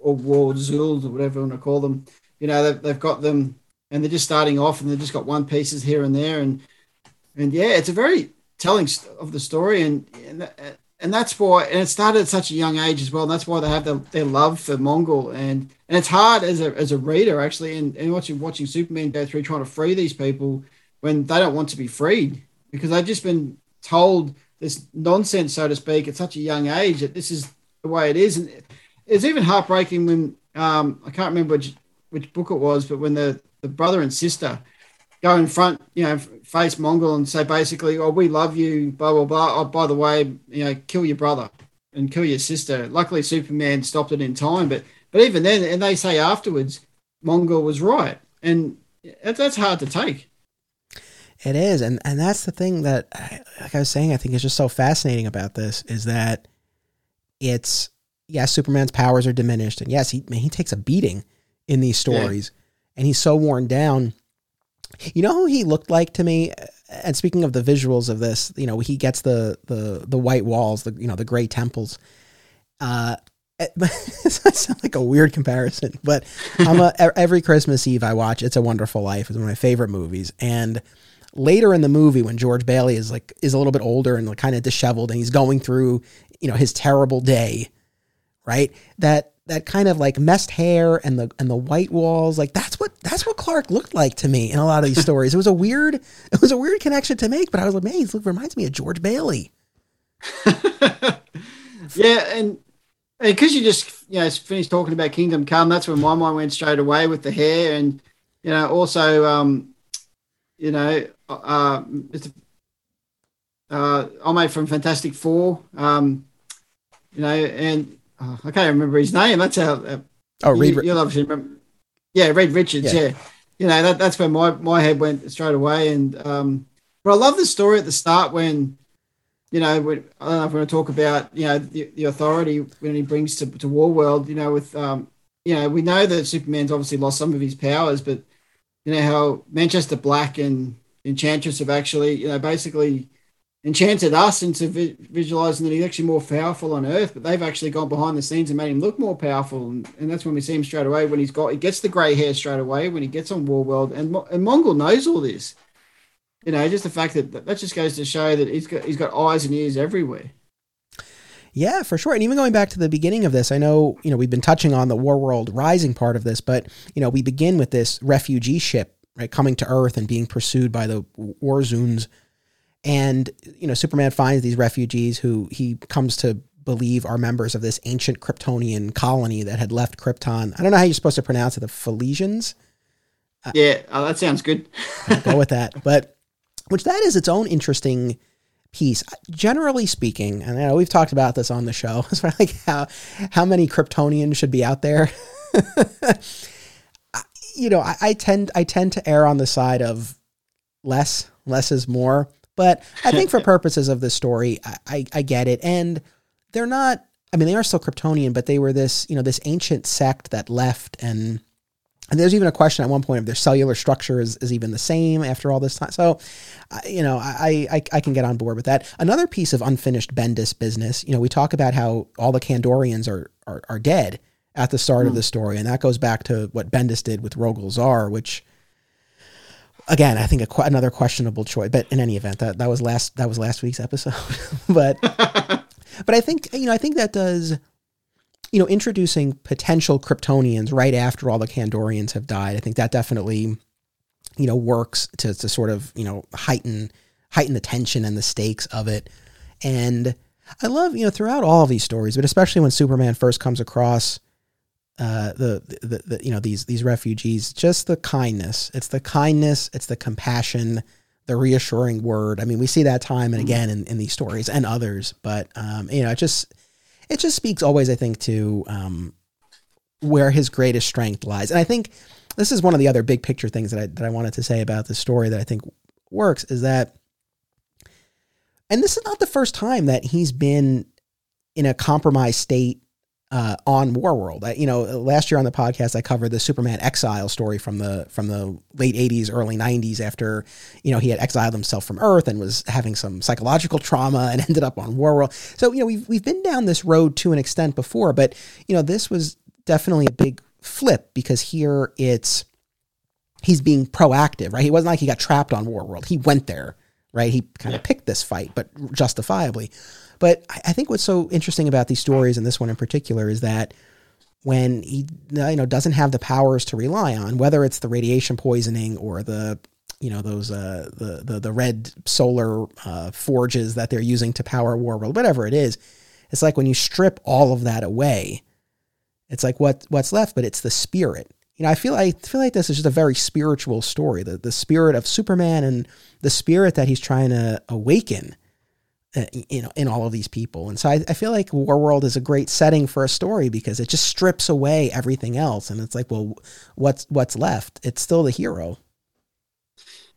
or War Zools or whatever you want to call them. You know, they've, they've got them and they're just starting off and they've just got one pieces here and there. And, and yeah, it's a very telling of the story. And, and, and that's why, and it started at such a young age as well. And that's why they have the, their love for Mongul. And, and it's hard as a, as a reader actually, and, and watching, watching Superman go through trying to free these people when they don't want to be freed because they've just been told this nonsense, so to speak, at such a young age that this is the way it is. And it's even heartbreaking when um, I can't remember which which book it was, but when the the brother and sister go in front, you know, face Mongul and say basically, "Oh, we love you," blah blah blah. Oh, by the way, you know, kill your brother. and kill your sister. Luckily, Superman stopped it in time. But but even then, and they say afterwards, Mongul was right, and that, that's hard to take. It is, and and that's the thing that, I, like I was saying, I think is just so fascinating about this is that it's yes, Superman's powers are diminished, and yes, he man, he takes a beating in these stories, yeah. and he's so worn down. You know who he looked like to me? And speaking of the visuals of this, you know, he gets the the the white walls, the you know the gray temples. Uh, I sound like a weird comparison, but I'm a, every Christmas Eve I watch It's a Wonderful Life. It's one of my favorite movies, and later in the movie when George Bailey is like is a little bit older and like kind of disheveled and he's going through you know his terrible day, right? That that kind of like messed hair and the and the white walls like that's what that's what Clark looked like to me in a lot of these stories. It was a weird it was a weird connection to make, but I was like, man, he reminds me of George Bailey. yeah, and because you just you know finished talking about Kingdom Come, that's when my mind went straight away with the hair, and you know also um, you know uh, Mr. Uh, Ome from Fantastic Four, um, you know, and oh, I can't remember his name. That's how. Uh, oh, Reed. You, will obviously remember. Yeah, Reed Richards. Yeah. yeah. you know that, that's where my my head went straight away. And um, but I love the story at the start when you know, when, I don't know if we're going to talk about, you know, the, the authority when he brings to, to War World, you know, with, um, you know, we know that Superman's obviously lost some of his powers, but, you know, how Manchester Black and Enchantress have actually, you know, basically enchanted us into vi- visualizing that he's actually more powerful on Earth, but they've actually gone behind the scenes and made him look more powerful. And, and that's when we see him straight away when he's got, he gets the grey hair straight away when he gets on War World. And, and Mongul knows all this you know, just the fact that that just goes to show that he's got he's got eyes and ears everywhere. Yeah, for sure. And even going back to the beginning of this, I know, you know, we've been touching on the War World Rising part of this, but, you know, we begin with this refugee ship, right, coming to Earth and being pursued by the Warzoons. And, you know, Superman finds these refugees who he comes to believe are members of this ancient Kryptonian colony that had left Krypton. I don't know how you're supposed to pronounce it, the Phaelosians? Uh, yeah, oh, that sounds good. go with that. But which that is its own interesting piece. Generally speaking, and I know we've talked about this on the show, it's like how how many Kryptonians should be out there. you know, I, I, tend I tend to err on the side of less. Less is more. But I think for purposes of this story, I, I, I get it. And they're not I mean, they are still Kryptonian, but they were this, you know, this ancient sect that left and and there's even a question at one point if their cellular structure is, is even the same after all this time. So, you know, I, I, I can get on board with that. Another piece of unfinished Bendis business, you know, we talk about how all the Kandorians are, are, are dead at the start mm. of hmm. the story. And that goes back to what Bendis did with Rogol Zaar, which, again, I think a, another questionable choice. But in any event, that, that was last that was last week's episode. but but I think you know I think that does you know, introducing potential Kryptonians right after all the Kandorians have died, I think that definitely, you know, works to, to sort of, you know, heighten heighten the tension and the stakes of it. And I love, you know, throughout all of these stories, but especially when Superman first comes across uh, the, the, the, you know, these, these refugees, just the kindness. It's the kindness, it's the compassion, the reassuring word. I mean, we see that time and mm-hmm. again in, in these stories and others, but, um, you know, it just, it just speaks always, I think, to um, where his greatest strength lies. And I think this is one of the other big picture things that I, that I wanted to say about this story that I think works is that, and this is not the first time that he's been in a compromised state uh, on Warworld. I, you know, last year on the podcast, I covered the Superman exile story from the from the late '80s, early '90s. After you know he had exiled himself from Earth and was having some psychological trauma and ended up on Warworld. So you know we've we've been down this road to an extent before, but you know this was definitely a big flip because here it's he's being proactive, right? He wasn't like he got trapped on Warworld. He went there, right? He kind of picked this fight, but justifiably. But I think what's so interesting about these stories and this one in particular is that when he you know doesn't have the powers to rely on, whether it's the radiation poisoning or the you know those uh, the, the the red solar uh, forges that they're using to power Warworld, whatever it is, it's like when you strip all of that away, it's like what what's left, but it's the spirit. You know, I feel I feel like this is just a very spiritual story. The the spirit of Superman and the spirit that he's trying to awaken uh, you know in all of these people. And so I, I feel like War World is a great setting for a story because it just strips away everything else. And it's like well what's what's left? It's still the hero.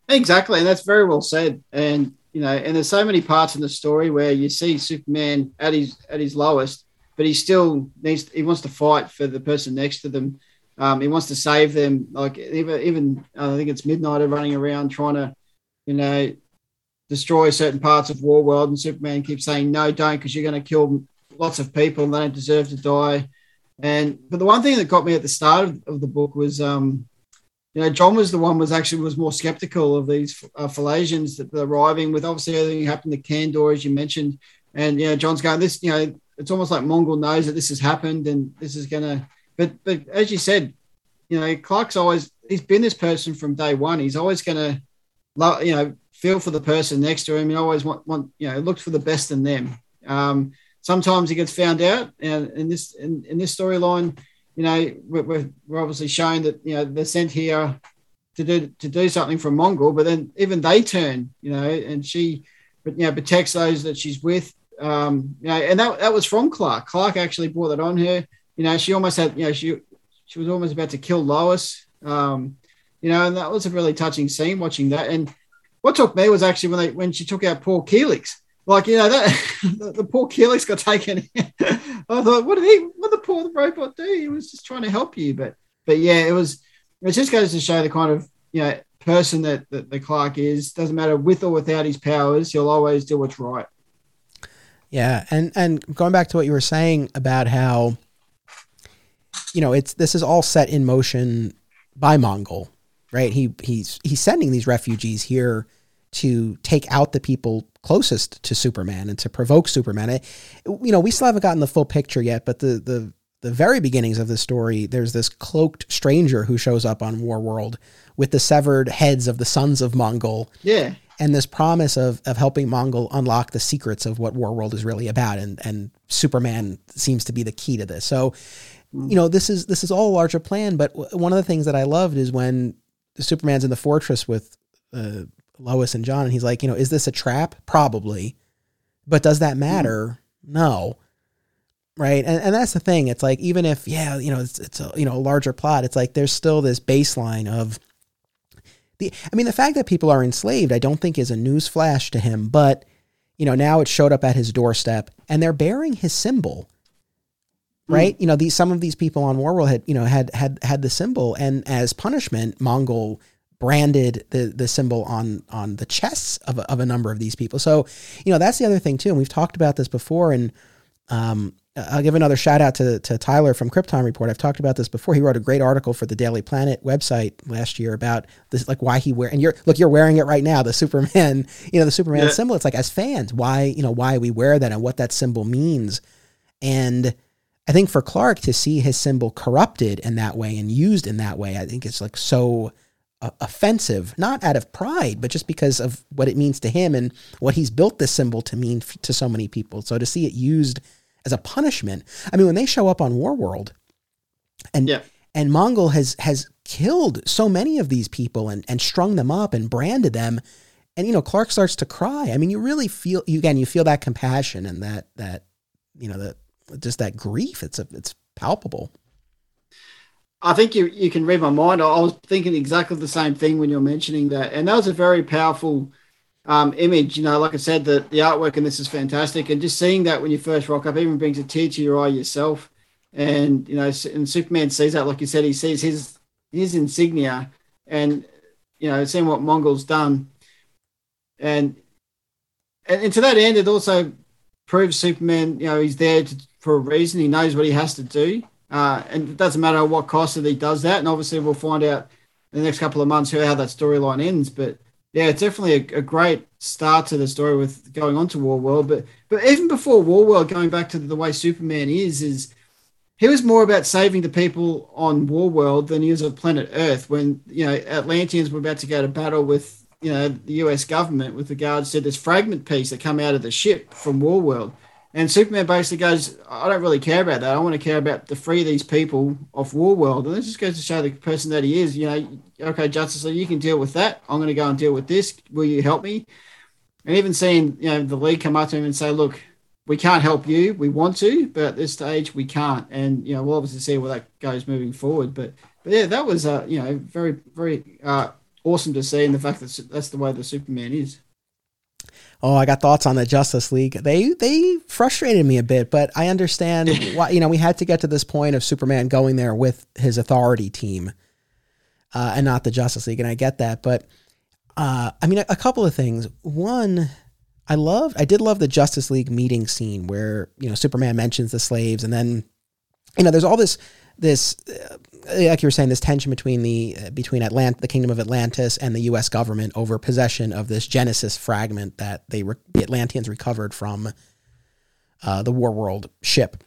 Exactly. And that's very well said. And you know and there's so many parts in the story where you see superman at his at his lowest but he still needs he wants to fight for the person next to them. Um, he wants to save them. Like even even i think it's midnight running around trying to you know destroy certain parts of War World, and Superman keeps saying, "No, don't, because you're going to kill lots of people. And they don't deserve to die." And but the one thing that got me at the start of, of the book was, um, you know, John was the one was actually was more skeptical of these uh, Phaelosians that are arriving with obviously everything happened to Kandor, as you mentioned, and you know, John's going this, you know, it's almost like Mongul knows that this has happened and this is going to, but but as you said, you know, Clark's always he's been this person from day one. He's always going to, love, you know, feel for the person next to him. You always want, want you know, look for the best in them. Um, sometimes he gets found out, and in this in, in this storyline, you know, we're, we're obviously showing that you know they're sent here to do to do something from Mongul, but then even they turn, you know, and she, but you know, protects those that she's with. Um, you know, and that that was from Clark. Clark actually brought that on her. You know, she almost had, you know, she she was almost about to kill Lois. Um, you know, and that was a really touching scene watching that. And what took me was actually when they when she took out Paul Kelex. Like you know that the, the poor Kelex got taken. I thought, what did he? What did the poor robot do? He was just trying to help you, but but yeah, it was. It just goes to show the kind of you know person that, that the Clark is. Doesn't matter with or without his powers, he'll always do what's right. Yeah, and and going back to what you were saying about how you know it's this is all set in motion by Mongul, right? He he's he's sending these refugees here to take out the people closest to Superman and to provoke Superman. It, you know, we still haven't gotten the full picture yet, but the the the very beginnings of the story, there's this cloaked stranger who shows up on Warworld with the severed heads of the sons of Mongul. Yeah. And this promise of of helping Mongul unlock the secrets of what Warworld is really about, and and Superman seems to be the key to this. So, you know, this is this is all a larger plan. But one of the things that I loved is when Superman's in the fortress with uh, Lois and John, and he's like, you know, is this a trap? Probably, but does that matter? Mm. No, right? And and that's the thing. It's like even if yeah, you know, it's it's a you know a larger plot. It's like there's still this baseline of the. I mean, the fact that people are enslaved, I don't think is a news flash to him, but you know, now it showed up at his doorstep, and they're bearing his symbol right? Mm. You know, these some of these people on Warworld had you know had had had the symbol, and as punishment, Mongul branded the the symbol on on the chests of a, of a number of these people. So, you know, that's the other thing too. And we've talked about this before. And um, I'll give another shout out to to Tyler from Krypton Report. I've talked about this before. He wrote a great article for the Daily Planet website last year about this, like why he wear and you're look you're wearing it right now. The Superman, you know, the Superman yeah. symbol. It's like as fans, why you know why we wear that and what that symbol means. And I think for Clark to see his symbol corrupted in that way and used in that way, I think it's like so uh, offensive, not out of pride, but just because of what it means to him and what he's built this symbol to mean f- to so many people. So to see it used as a punishment, I mean, when they show up on Warworld, and yeah. and Mongul has has killed so many of these people and and strung them up and branded them, and you know Clark starts to cry. I mean, you really feel you again, you feel that compassion and that that you know that just that grief. It's a, it's palpable. I think you you can read my mind. I was thinking exactly the same thing when you're mentioning that, and that was a very powerful um, image. You know, like I said, the the artwork in this is fantastic, and just seeing that when you first rock up even brings a tear to your eye yourself. And you know, and Superman sees that, like you said, he sees his his insignia, and you know, seeing what Mongul's done, and and, and to that end, it also proves Superman, you know, he's there to, for a reason. He knows what he has to do. Uh, and it doesn't matter what cost that he does that. And obviously, we'll find out in the next couple of months how that storyline ends. But yeah, it's definitely a, a, great start to the story with going on to Warworld. But but even before Warworld, going back to the way Superman is, is he was more about saving the people on Warworld than he is of planet Earth. When you know Atlanteans were about to go to battle with you know the U.S. government with regards to this fragment piece that come out of the ship from Warworld and Superman basically goes, I don't really care about that. I want to care about to free these people off Warworld. And this just goes to show the person that he is. You know, okay, Justice League, you can deal with that. I'm going to go and deal with this. Will you help me? and even seeing you know the league come up to him and say, "Look, we can't help you. We want to, but at this stage we can't." And you know, we'll obviously see where that goes moving forward. But but yeah, that was uh, you know very very uh, awesome to see, and the fact that that's the way the Superman is. Oh, I got thoughts on the Justice League. They they frustrated me a bit, but I understand why. You know, we had to get to this point of Superman going there with his authority team, uh, and not the Justice League, and I get that. But uh, I mean, a, a couple of things. One, I loved, I did love the Justice League meeting scene where you know Superman mentions the slaves, and then you know there's all this this uh, like you were saying this tension between the uh, between Atlant the kingdom of Atlantis and the U.S. government over possession of this Genesis fragment that they re- the Atlanteans recovered from uh, the War World ship.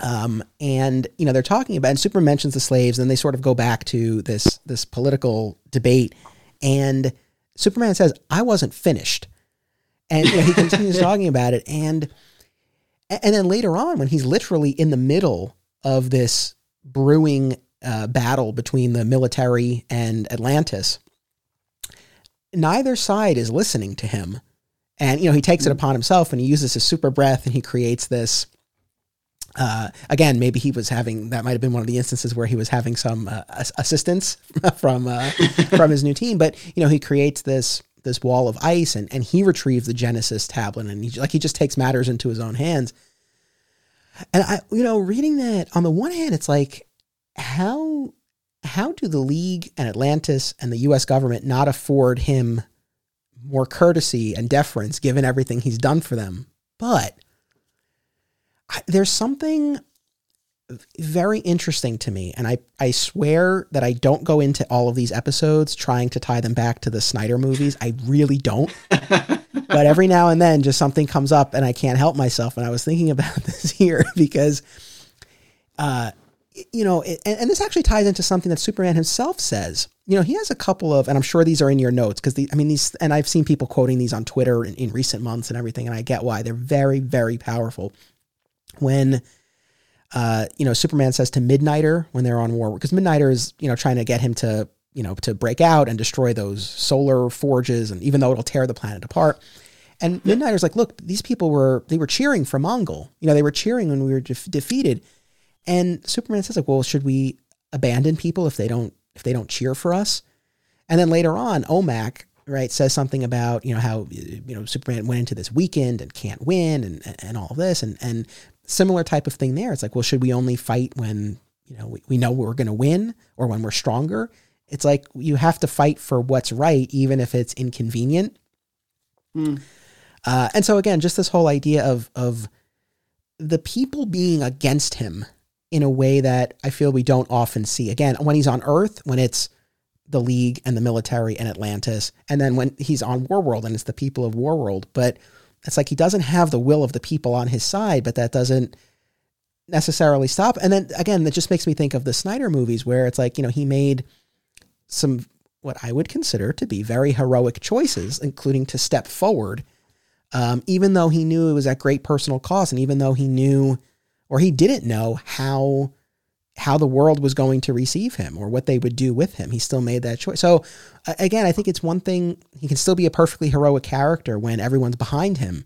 Um, and you know they're talking about and Superman mentions the slaves, and they sort of go back to this this political debate, and Superman says, "I wasn't finished," and you know, he continues talking about it, and and then later on when he's literally in the middle of this brewing uh, battle between the military and Atlantis, neither side is listening to him. And, you know, he takes it mm. upon himself and he uses his super breath and he creates this. Uh, again, maybe he was having that might have been one of the instances where he was having some uh, assistance from uh, from his new team. But you know, he creates this this wall of ice and and he retrieves the Genesis tablet and he like he just takes matters into his own hands. And I, you know, reading that on the one hand, it's like, how how do the league and Atlantis and the U.S. government not afford him more courtesy and deference given everything he's done for them? But I, there's something very interesting to me, and I I swear that I don't go into all of these episodes trying to tie them back to the Snyder movies. I really don't. but every now and then just something comes up and I can't help myself. And I was thinking about this here because, uh, you know, it, and, and, this actually ties into something that Superman himself says. You know, he has a couple of, and I'm sure these are in your notes because I mean, these, and I've seen people quoting these on Twitter in, in recent months and everything, and I get why they're very, very powerful. When, uh, you know, Superman says to Midnighter when they're on war, because Midnighter is, you know, trying to get him to you know, to break out and destroy those solar forges, and even though it'll tear the planet apart. And Midnighter's like, look, these people were they were cheering for Mongul. You know, they were cheering when we were de- defeated. And Superman says like, well, should we abandon people if they don't if they don't cheer for us? And then later on, OMAC right says something about you know how you know Superman went into this weekend and can't win and and all this and and similar type of thing there. It's like, well, should we only fight when you know we, we know we're going to win or when we're stronger? It's like you have to fight for what's right, even if it's inconvenient. Mm. Uh, and so again, just this whole idea of of the people being against him in a way that I feel we don't often see. Again, when he's on Earth, when it's the League and the military and Atlantis, and then when he's on Warworld and it's the people of Warworld. But it's like he doesn't have the will of the people on his side, but that doesn't necessarily stop. And then again, that just makes me think of the Snyder movies where it's like, you know, he made some what I would consider to be very heroic choices, including to step forward, um, even though he knew it was at great personal cost, and even though he knew or he didn't know how how the world was going to receive him or what they would do with him. He still made that choice. So again, I think it's one thing he can still be a perfectly heroic character when everyone's behind him.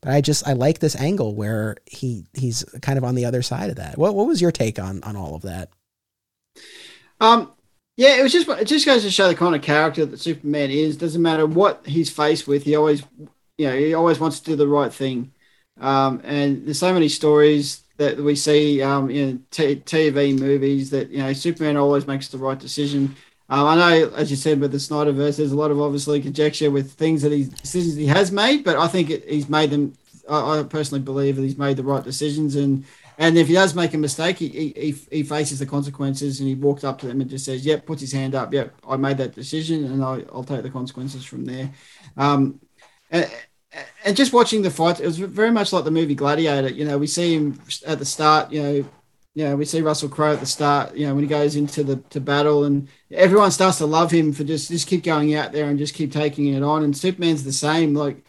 But I just I like this angle where he he's kind of on the other side of that. What what was your take on on all of that? Um yeah, it was just it just goes to show the kind of character that Superman is. Doesn't matter what he's faced with, he always you know he always wants to do the right thing. Um, and there's so many stories that we see um, in t- TV movies that you know Superman always makes the right decision. Um, I know, as you said, with the Snyderverse, there's a lot of obviously conjecture with things that he decisions he has made, but I think it, he's made them. I, I, personally believe that he's made the right decisions, and and if he does make a mistake, he, he, he faces the consequences and he walks up to them and just says, Yep, puts his hand up. Yep, I made that decision and I, will take the consequences from there. Um, and, and just watching the fight, it was very much like the movie Gladiator. You know, we see him at the start, you know, you know, we see Russell Crowe at the start, you know, when he goes into the to battle and everyone starts to love him for just just keep going out there and just keep taking it on. And Superman's the same. Like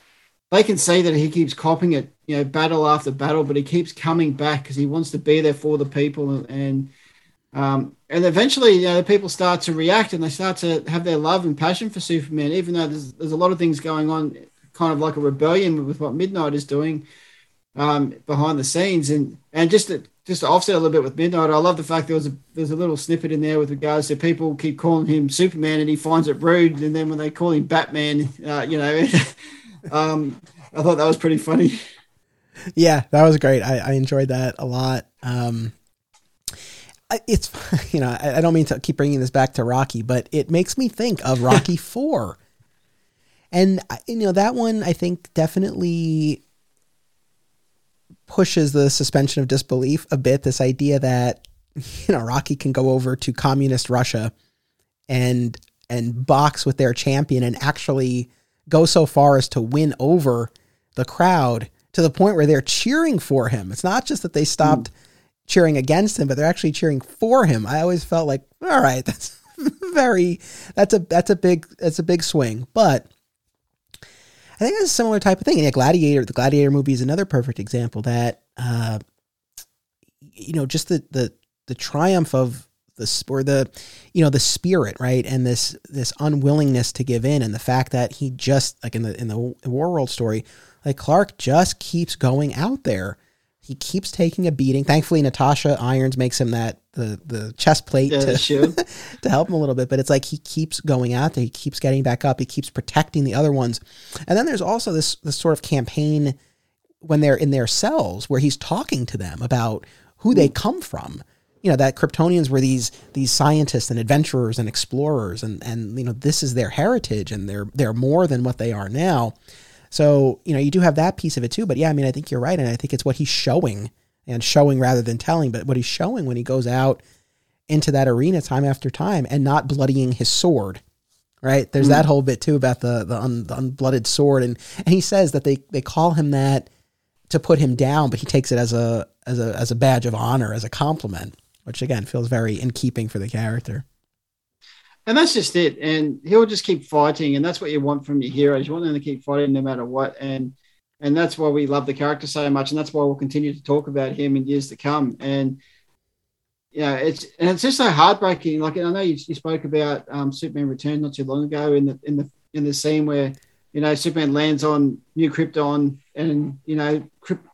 they can see that he keeps copping it, you know, battle after battle, but he keeps coming back because he wants to be there for the people, and um, and eventually, you know, the people start to react and they start to have their love and passion for Superman, even though there's there's a lot of things going on kind of like a rebellion with what Midnight is doing um, behind the scenes, and and just to, just to offset a little bit with Midnight, I love the fact there was a there's a little snippet in there with regards to people keep calling him Superman, and he finds it rude, and then when they call him Batman, uh, you know, um, I thought that was pretty funny. Yeah, that was great. I, I enjoyed that a lot. Um, it's you know I, don't mean to keep bringing this back to Rocky, but it makes me think of Rocky Four, and you know that one I think definitely pushes the suspension of disbelief a bit. This idea that you know Rocky can go over to communist Russia and and box with their champion and actually go so far as to win over the crowd to the point where they're cheering for him. It's not just that they stopped. Mm cheering against him, but they're actually cheering for him. I always felt like, all right, that's very that's a that's a big that's a big swing. But I think it's a similar type of thing. Yeah, Gladiator, the Gladiator movie is another perfect example that uh, you know, just the the the triumph of the or the you know the spirit right and this this unwillingness to give in and the fact that he just like in the in the war world story like clark just keeps going out there he keeps taking a beating. Thankfully, Natasha Irons makes him that the the chest plate yeah, to, to help him a little bit. But it's like he keeps going out there. He keeps getting back up. He keeps protecting the other ones. And then there's also this this sort of campaign when they're in their cells where he's talking to them about who they mm. come from. You know that Kryptonians were these these scientists and adventurers and explorers, and and you know this is their heritage, and they're they're more than what they are now. So, you know, you do have that piece of it too. But yeah, I mean, I think you're right. And I think it's what he's showing and showing rather than telling, but what he's showing when he goes out into that arena time after time and not bloodying his sword. Right. There's mm. that whole bit too about the, the, un, the unblooded sword. And, and he says that they, they call him that to put him down, but he takes it as a, as a, as a badge of honor, as a compliment, which again feels very in keeping for the character and that's just it. And he'll just keep fighting, and that's what you want from your heroes. You want them to keep fighting no matter what, and and that's why we love the character so much, and that's why we'll continue to talk about him in years to come. And yeah, it's and it's just so heartbreaking. Like I know you, you spoke about um, Superman Return not too long ago in the in the in the scene where you know Superman lands on New Krypton and you know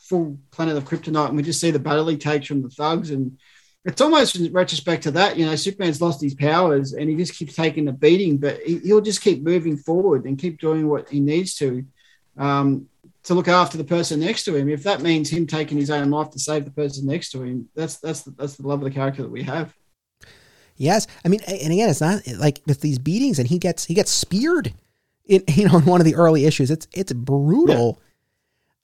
full planet of Kryptonite, and we just see the battle he takes from the thugs and it's almost in retrospect to that, you know, Superman's lost his powers and he just keeps taking the beating, but he, will just keep moving forward and keep doing what he needs to um, to look after the person next to him. If that means him taking his own life to save the person next to him, that's that's the, that's the love of the character that we have. Yes, I mean, and again, it's not like with these beatings, and he gets he gets speared in you know in one of the early issues. It's it's brutal.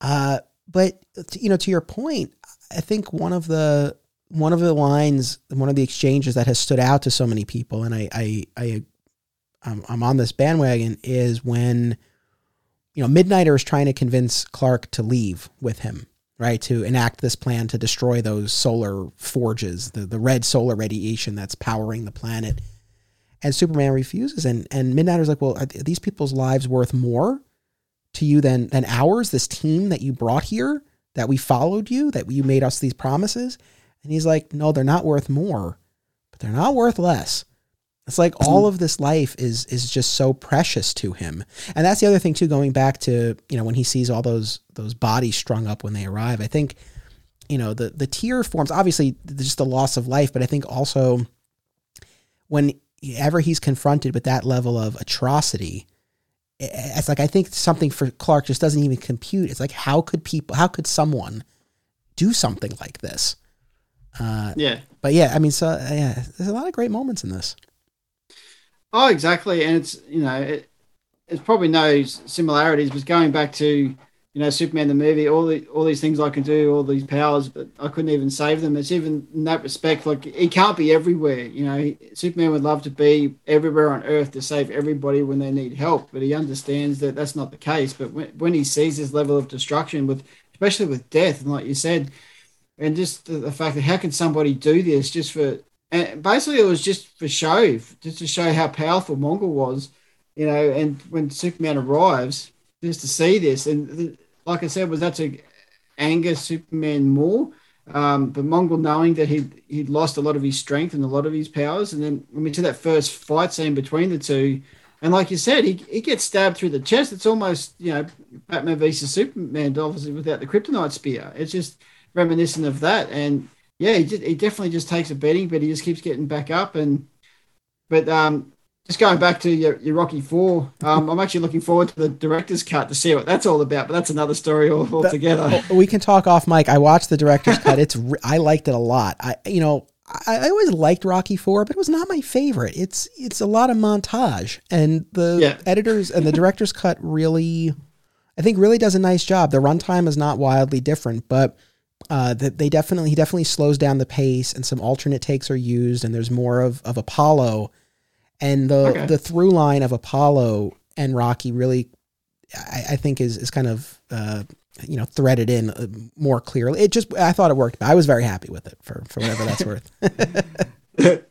Yeah. Uh, but you know, to your point, I think one of the one of the lines, one of the exchanges that has stood out to so many people, and I, I, I I'm, I'm on this bandwagon is when, you know, Midnighter is trying to convince Clark to leave with him, right? To enact this plan to destroy those solar forges, the, the red solar radiation that's powering the planet. And Superman refuses. And, and Midnighter's like, well, are these people's lives worth more to you than, than ours? This team that you brought here, that we followed you, that you made us these promises? And he's like, no, they're not worth more, but they're not worth less. It's like all of this life is is just so precious to him. And that's the other thing too, going back to, you know, when he sees all those those bodies strung up when they arrive. I think, you know, the the tear forms, obviously just the loss of life, but I think also whenever he's confronted with that level of atrocity, it's like I think something for Clark just doesn't even compute. It's like how could people how could someone do something like this? Uh, yeah. But yeah, I mean, so uh, yeah, there's a lot of great moments in this. Oh, exactly, and it's you know it, it's probably no similarities, but going back to you know Superman the movie, all the all these things I can do, all these powers, but I couldn't even save them. It's even in that respect, like he can't be everywhere. You know, Superman would love to be everywhere on Earth to save everybody when they need help, but he understands that that's not the case. But when, when he sees this level of destruction, with especially with death, and like you said, and just the, the, fact that how can somebody do this just for and basically it was just for show just to show how powerful mongul was you know and when superman arrives just to see this and like i said was that to anger superman more um, but mongul knowing that he'd, he'd lost a lot of his strength and a lot of his powers and then when we see that first fight scene between the two And like you said, he, he gets stabbed through the chest. It's almost, you know, Batman versus Superman, obviously without the kryptonite spear. It's just reminiscent of that. And yeah, he, just, he definitely just takes a beating, but he just keeps getting back up. And but um, just going back to your, your Rocky Four, um, I'm actually looking forward to the director's cut to see what that's all about. But that's another story altogether. we can talk off mic. I watched the director's cut. It's I liked it a lot. I you know I, I, always liked Rocky Four, but it was not my favorite. It's it's a lot of montage, and the yeah. editors and the director's cut really, I think, really does a nice job. The runtime is not wildly different, but uh, that they definitely he definitely slows down the pace, and some alternate takes are used, and there's more of of Apollo, and the okay. the through line of Apollo and Rocky really, I, I think is is kind of. Uh, you know threaded in uh, more clearly. It just I thought it worked. I was very happy with it for for whatever that's worth.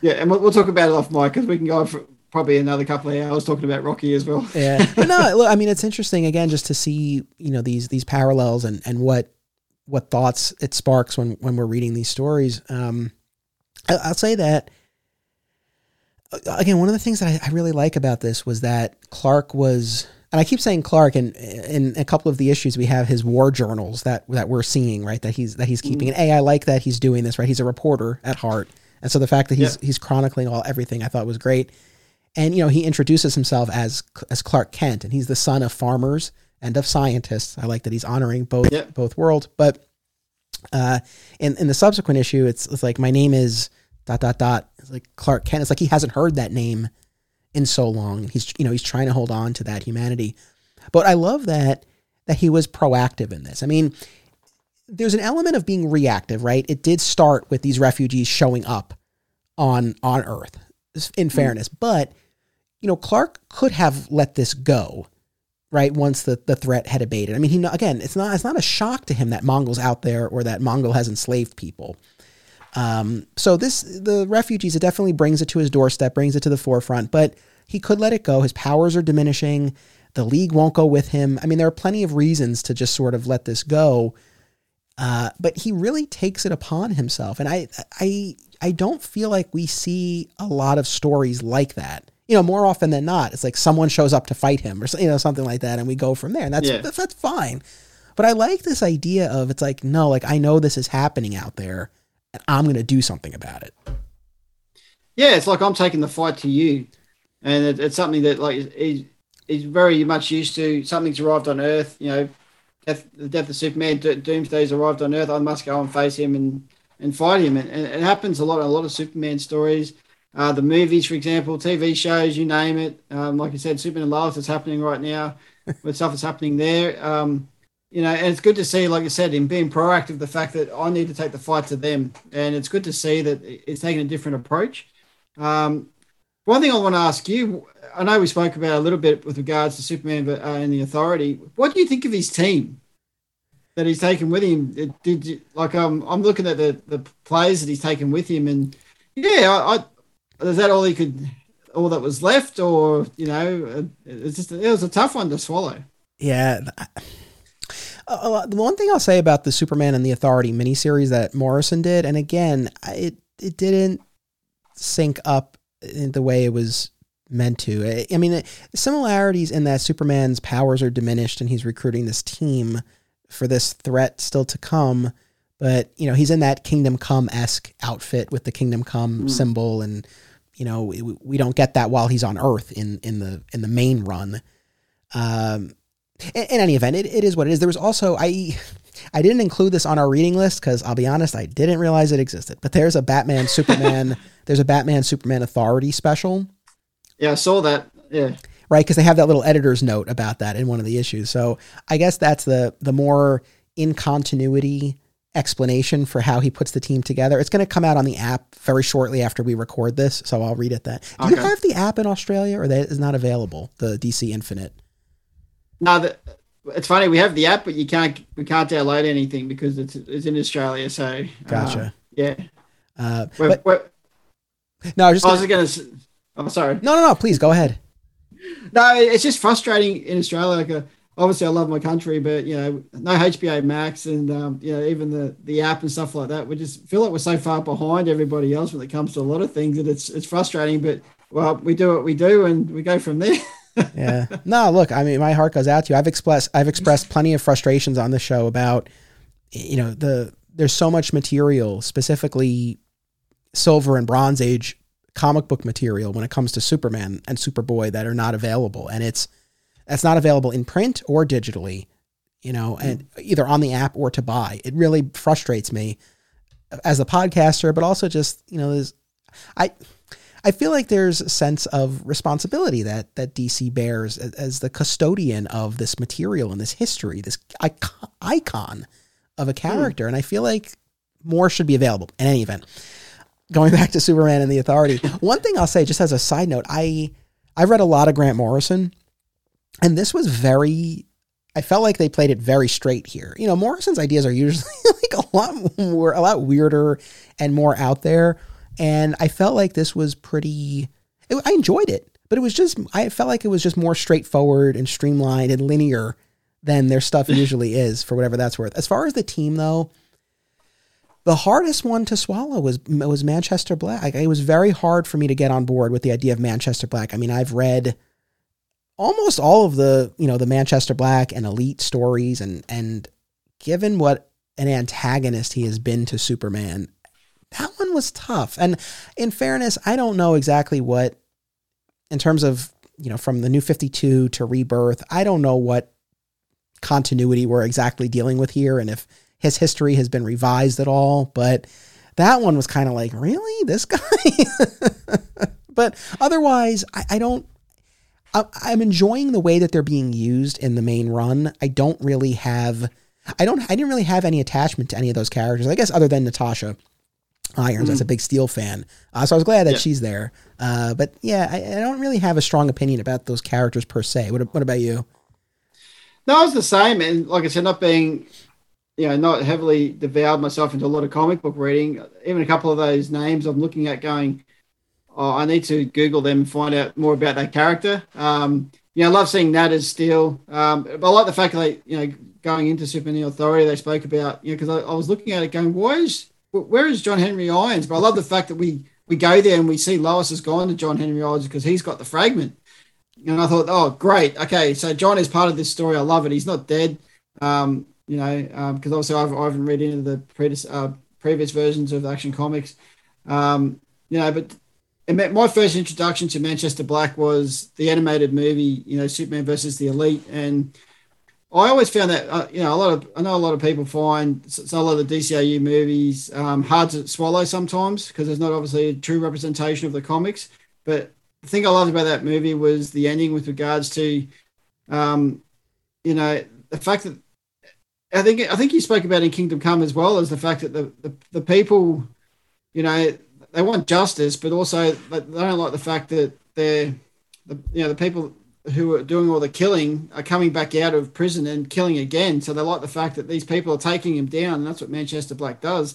yeah, and we'll, we'll, talk about it off mic because we can go for probably another couple of hours talking about Rocky as well. yeah, but no, look, I mean it's interesting again just to see you know these these parallels and and what what thoughts it sparks when when we're reading these stories. Um, I, I'll say that again, one of the things that I, I, really like about this was that Clark was and I keep saying Clark, and in a couple of the issues we have his war journals that that we're seeing, right? That he's that he's keeping. And a, I like that he's doing this, right? He's a reporter at heart, and so the fact that he's yeah. he's chronicling all everything, I thought was great. And you know, he introduces himself as as Clark Kent, and he's the son of farmers and of scientists. I like that he's honoring both yeah. both worlds. But uh, in in the subsequent issue, it's it's like my name is dot dot dot. It's like Clark Kent. It's like he hasn't heard that name in so long. He's you know he's trying to hold on to that humanity. But I love that that he was proactive in this. I mean, there's an element of being reactive, right? It did start with these refugees showing up on on Earth. In hmm. fairness, mm. but you know Clark could have let this go, right? Once the the threat had abated. I mean, he again, it's not it's not a shock to him that Mongul's out there or that Mongul has enslaved people. Um, so this the refugees it definitely brings it to his doorstep, brings it to the forefront, but he could let it go. His powers are diminishing. The league won't go with him. I mean, there are plenty of reasons to just sort of let this go. Uh, but he really takes it upon himself, and I, I, I don't feel like we see a lot of stories like that. You know, more often than not, it's like someone shows up to fight him, or you know, something like that, and we go from there, and that's yeah. that's, that's fine. But I like this idea of it's like no, like I know this is happening out there, and I'm going to do something about it. Yeah, it's like I'm taking the fight to you, and it, it's something that like he's, he's very much used to. Something's arrived on Earth, you know, death, the death of Superman, Do- Doomsday's arrived on Earth. I must go and face him and and fight him, and, and it happens a lot. A lot of Superman stories. Uh, the movies, for example, TV shows, you name it. Um, like I said, Superman Lois is happening right now with stuff that's happening there. Um, you know, and it's good to see, like I said, in being proactive. The fact that I need to take the fight to them, and it's good to see that it's taking a different approach. Um, one thing I want to ask you, I know we spoke about a little bit with regards to Superman uh, and the Authority. What do you think of his team that he's taken with him? Did you, like um, I'm looking at the the players that he's taken with him, and yeah, I, I is that all he could, all that was left, or you know, it's just it was a tough one to swallow. Yeah. Uh, the one thing I'll say about the Superman and the Authority miniseries that Morrison did, and again, it it didn't sync up in the way it was meant to. I mean, similarities in that Superman's powers are diminished and he's recruiting this team for this threat still to come. But you know, he's in that Kingdom Come esque outfit with the Kingdom Come mm. symbol, and you know, we, we, don't get that while he's on Earth in in the in the main run. Um, in, in any event, it, it is what it is. There was also I I didn't include this on our reading list because I'll be honest, I didn't realize it existed. But there's a Batman Superman there's a Batman Superman Authority special. Yeah, I saw that. Yeah. Right, because they have that little editor's note about that in one of the issues. So I guess that's the the more in continuity explanation for how he puts the team together. It's going to come out on the app very shortly after we record this, so I'll read it then. Do okay. you have the app in Australia, or that is not available? The DC Infinite. No, the, it's funny. We have the app, but you can't we can't download anything because it's it's in Australia. So gotcha. Uh, yeah. Uh, we're, but, we're, no, I was just. Gonna, I was gonna. Oh, sorry. No, no, no. Please go ahead. No, it's just frustrating in Australia. Like, uh, obviously, I love my country, but you know, no HBO Max, and um, you know, even the the app and stuff like that. We just feel like we're so far behind everybody else when it comes to a lot of things that it's it's frustrating. But well, we do what we do, and we go from there. yeah. No, look, I mean, my heart goes out to you. I've expressed I've expressed plenty of frustrations on the show about, you know, the there's so much material, specifically Silver and Bronze Age comic book material when it comes to Superman and Superboy that are not available, and it's that's not available in print or digitally, you know, and either on the app or to buy. It really frustrates me as a podcaster, but also just you know, there's I. I feel like there's a sense of responsibility that that DC bears as, as the custodian of this material and this history, this icon of a character, mm. and I feel like more should be available. In any event, going back to Superman and the Authority, one thing I'll say, just as a side note, I I read a lot of Grant Morrison, and this was very. I felt like they played it very straight here. You know, Morrison's ideas are usually like a lot more, a lot weirder and more out there and I felt like this was pretty, it, I enjoyed it, but it was just, I felt like it was just more straightforward and streamlined and linear than their stuff usually is for whatever that's worth. As far as the team though, the hardest one to swallow was was Manchester Black. It was very hard for me to get on board with the idea of Manchester Black. I mean, I've read almost all of the you know the Manchester Black and Elite stories, and and given what an antagonist he has been to Superman, that one was tough. And in fairness, I don't know exactly what, in terms of, you know, from the new 52 to rebirth, I don't know what continuity we're exactly dealing with here and if his history has been revised at all. But that one was kind of like, really? This guy? but otherwise, I, I don't. I, I'm enjoying the way that they're being used in the main run. I don't really have. I don't. I didn't really have any attachment to any of those characters. I guess other than Natasha Irons. Mm. That's a big Steel fan. Uh, so I was glad that yeah. she's there. Uh, but yeah, I, I, don't really have a strong opinion about those characters per se. What, what about you? No, it's the same. And like I said, not being, you know, not heavily devoured myself into a lot of comic book reading. Even a couple of those names I'm looking at going, oh, I need to Google them and find out more about their character. Um, you know, I love seeing Nat as Steel. Um, but I like the fact that they, you know, going into Superman Authority, they spoke about, you know, because I, I was looking at it going, why is where is John Henry Irons? But I love the fact that we we go there and we see Lois has gone to John Henry Irons because he's got the fragment. And I thought, oh, great. Okay, so John is part of this story. I love it. He's not dead. Um, you know, because um, obviously I've, I haven't read into the previous, uh, previous versions of Action Comics. Um, you know, but my first introduction to Manchester Black was the animated movie, you know, Superman versus the Elite. And I always found that uh, you know a lot of I know a lot of people find a lot of the DCAU movies um, hard to swallow sometimes because there's not obviously a true representation of the comics. But the thing I loved about that movie was the ending with regards to, um, you know, the fact that I think I think you spoke about in Kingdom Come as well as the fact that the the, the people, you know, they want justice, but also they don't like the fact that they're the you know the people who are doing all the killing are coming back out of prison and killing again. So they like the fact that these people are taking him down, and that's what Manchester Black does.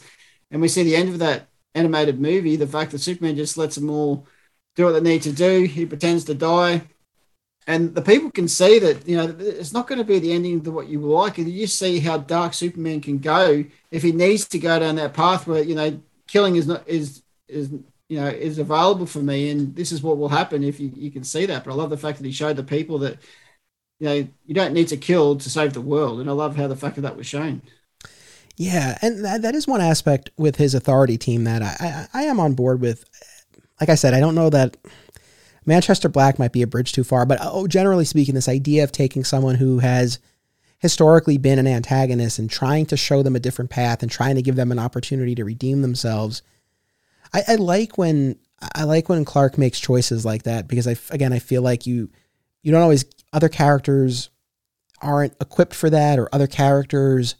And we see the end of that animated movie, the fact that Superman just lets them all do what they need to do. He pretends to die. And the people can see that, you know, it's not going to be the ending of what you like. And you see how dark Superman can go if he needs to go down that path where, you know, killing is not is is you know is available for me and this is what will happen if you, you can see that. But i love the fact that he showed the people that you know you don't need to kill to save the world and i love how the fact that that was shown. Yeah and that, that is one aspect with his authority team that I, I, I am on board with. Like i said i don't know that manchester black might be a bridge too far but oh generally speaking this idea of taking someone who has historically been an antagonist and trying to show them a different path and trying to give them an opportunity to redeem themselves I, I like when I like when Clark makes choices like that because I again I feel like you you don't always other characters aren't equipped for that or other characters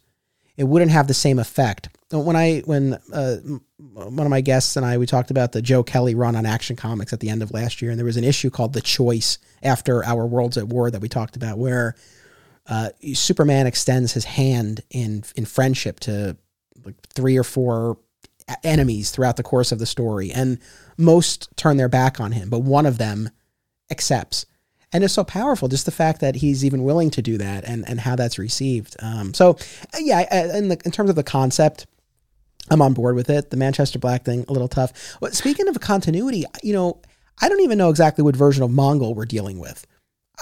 it wouldn't have the same effect. When I when uh, one of my guests and I we talked about the Joe Kelly run on Action Comics at the end of last year and there was an issue called The Choice after our Worlds at War that we talked about where uh, Superman extends his hand in in friendship to like three or four enemies throughout the course of the story, and most turn their back on him, but one of them accepts. And it's so powerful, just the fact that he's even willing to do that and, and how that's received. Um, so, yeah, in, the, in terms of the concept, I'm on board with it. The Manchester Black thing, a little tough. But speaking of continuity, you know, I don't even know exactly what version of Mongul we're dealing with.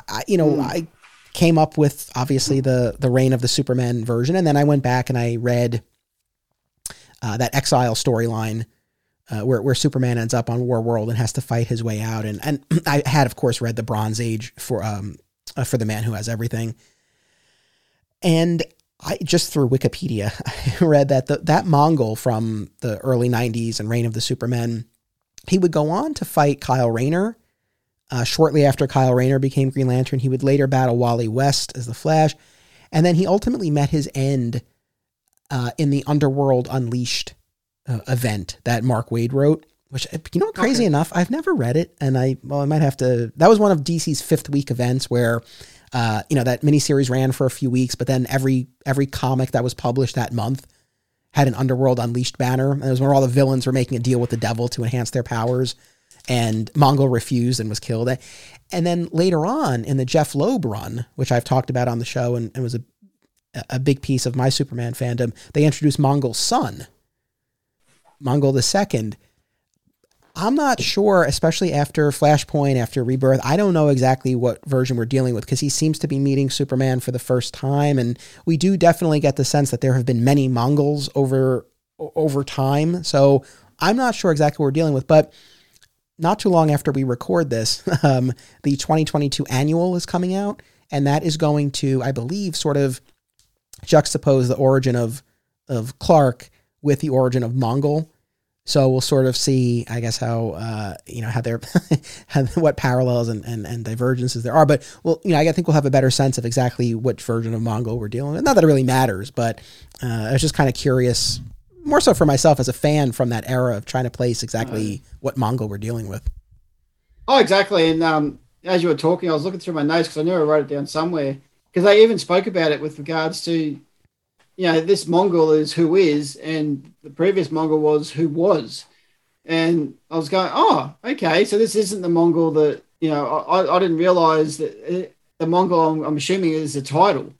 I, you know, mm. I came up with obviously the the reign of the Superman version, and then I went back and I read uh, that Exile storyline. Uh, where, where Superman ends up on War World and has to fight his way out, and and I had of course read the Bronze Age for um uh, for the man who has everything, and I just through Wikipedia I read that the, that Mongul from the early '90s and Reign of the Supermen, he would go on to fight Kyle Rayner uh, shortly after Kyle Rayner became Green Lantern, he would later battle Wally West as the Flash, and then he ultimately met his end uh, in the Underworld Unleashed uh, event that Mark Waid wrote. Which you know, crazy okay. enough, I've never read it, and I well, I might have to. That was one of DC's fifth week events where, uh, you know, that miniseries ran for a few weeks, but then every every comic that was published that month had an Underworld Unleashed banner. And it was where all the villains were making a deal with the devil to enhance their powers and Mongul refused and was killed. And then later on in the Jeph Loeb run, which I've talked about on the show and, and was a a big piece of my Superman fandom, they introduced Mongul's son, Mongul the Second. I'm not sure, especially after Flashpoint, after Rebirth. I don't know exactly what version we're dealing with because he seems to be meeting Superman for the first time, and we do definitely get the sense that there have been many Monguls over over time. So I'm not sure exactly what we're dealing with, but not too long after we record this, um, the 2022 annual is coming out, and that is going to, I believe, sort of juxtapose the origin of of Clark with the origin of Mongul. So we'll sort of see, I guess, how uh, you know how they're what parallels and, and, and divergences there are. But well, you know, I think we'll have a better sense of exactly which version of Mongul we're dealing with. Not that it really matters, but uh, I was just kind of curious more so for myself as a fan from that era of trying to place exactly what Mongul we're dealing with. Oh, exactly. And um, as you were talking, I was looking through my notes because I knew I wrote it down somewhere. Because they even spoke about it with regards to, you know, this mongul is who is, and the previous mongul was who was. And I was going, oh, okay, so this isn't the mongul that, you know, I, I didn't realize that it, the mongul I'm, I'm assuming, is the title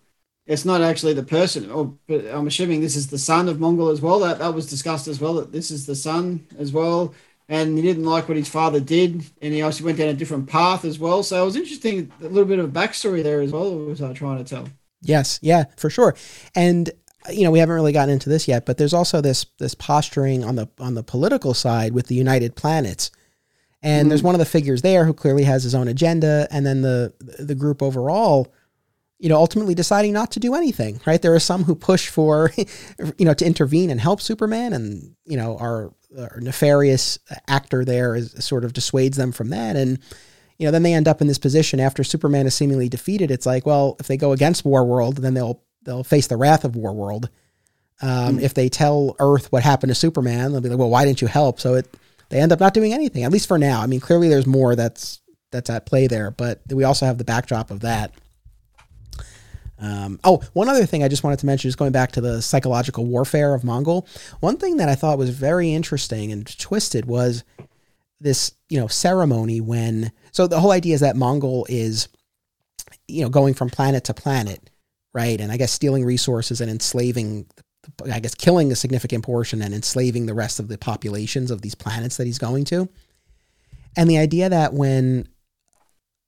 it's not actually the person, or I'm assuming this is the son of mongul as well. That that was discussed as well. That this is the son as well, and he didn't like what his father did, and he also went down a different path as well. So it was interesting, a little bit of a backstory there as well. Was I trying to tell? Yes, yeah, for sure. And you know we haven't really gotten into this yet, but there's also this this posturing on the on the political side with the United Planets. And mm-hmm. there's one of the figures there who clearly has his own agenda, and then the the group overall you know, ultimately deciding not to do anything, right? There are some who push for, you know, to intervene and help Superman, and you know, our, our nefarious actor there is, sort of dissuades them from that, and you know, then they end up in this position after Superman is seemingly defeated. It's like, well, if they go against War World, then they'll they'll face the wrath of War World. Um, mm. If they tell Earth what happened to Superman, they'll be like, well, why didn't you help? So it they end up not doing anything, at least for now. I mean, clearly there's more that's that's at play there, but we also have the backdrop of that. Um, oh, one other thing I just wanted to mention is going back to the psychological warfare of Mongul. One thing that I thought was very interesting and twisted was this, you know, ceremony when. So the whole idea is that Mongul is, you know, going from planet to planet, right? And I guess stealing resources and enslaving, I guess killing a significant portion and enslaving the rest of the populations of these planets that he's going to. And the idea that when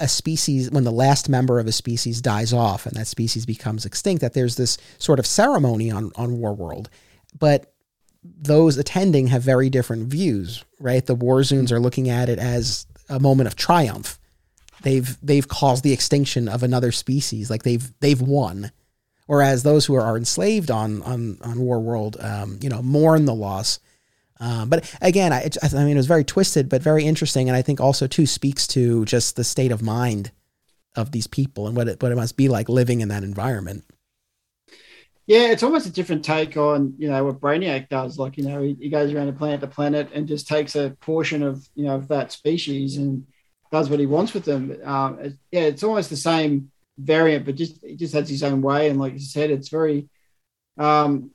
a species when the last member of a species dies off and that species becomes extinct that there's this sort of ceremony on on war world. But those attending have very different views right? The warzoons are looking at it as a moment of triumph. They've they've caused the extinction of another species like they've they've won. Whereas those who are enslaved on on on war world um, you know mourn the loss um, but again, I, I mean, it was very twisted, but very interesting, and I think also too speaks to just the state of mind of these people and what it what it must be like living in that environment. Yeah, it's almost a different take on you know what Brainiac does. Like you know, he, he goes around the planet to planet and just takes a portion of you know of that species and does what he wants with them. Um, it, yeah, it's almost the same variant, but just he just has his own way. And like you said, it's very um,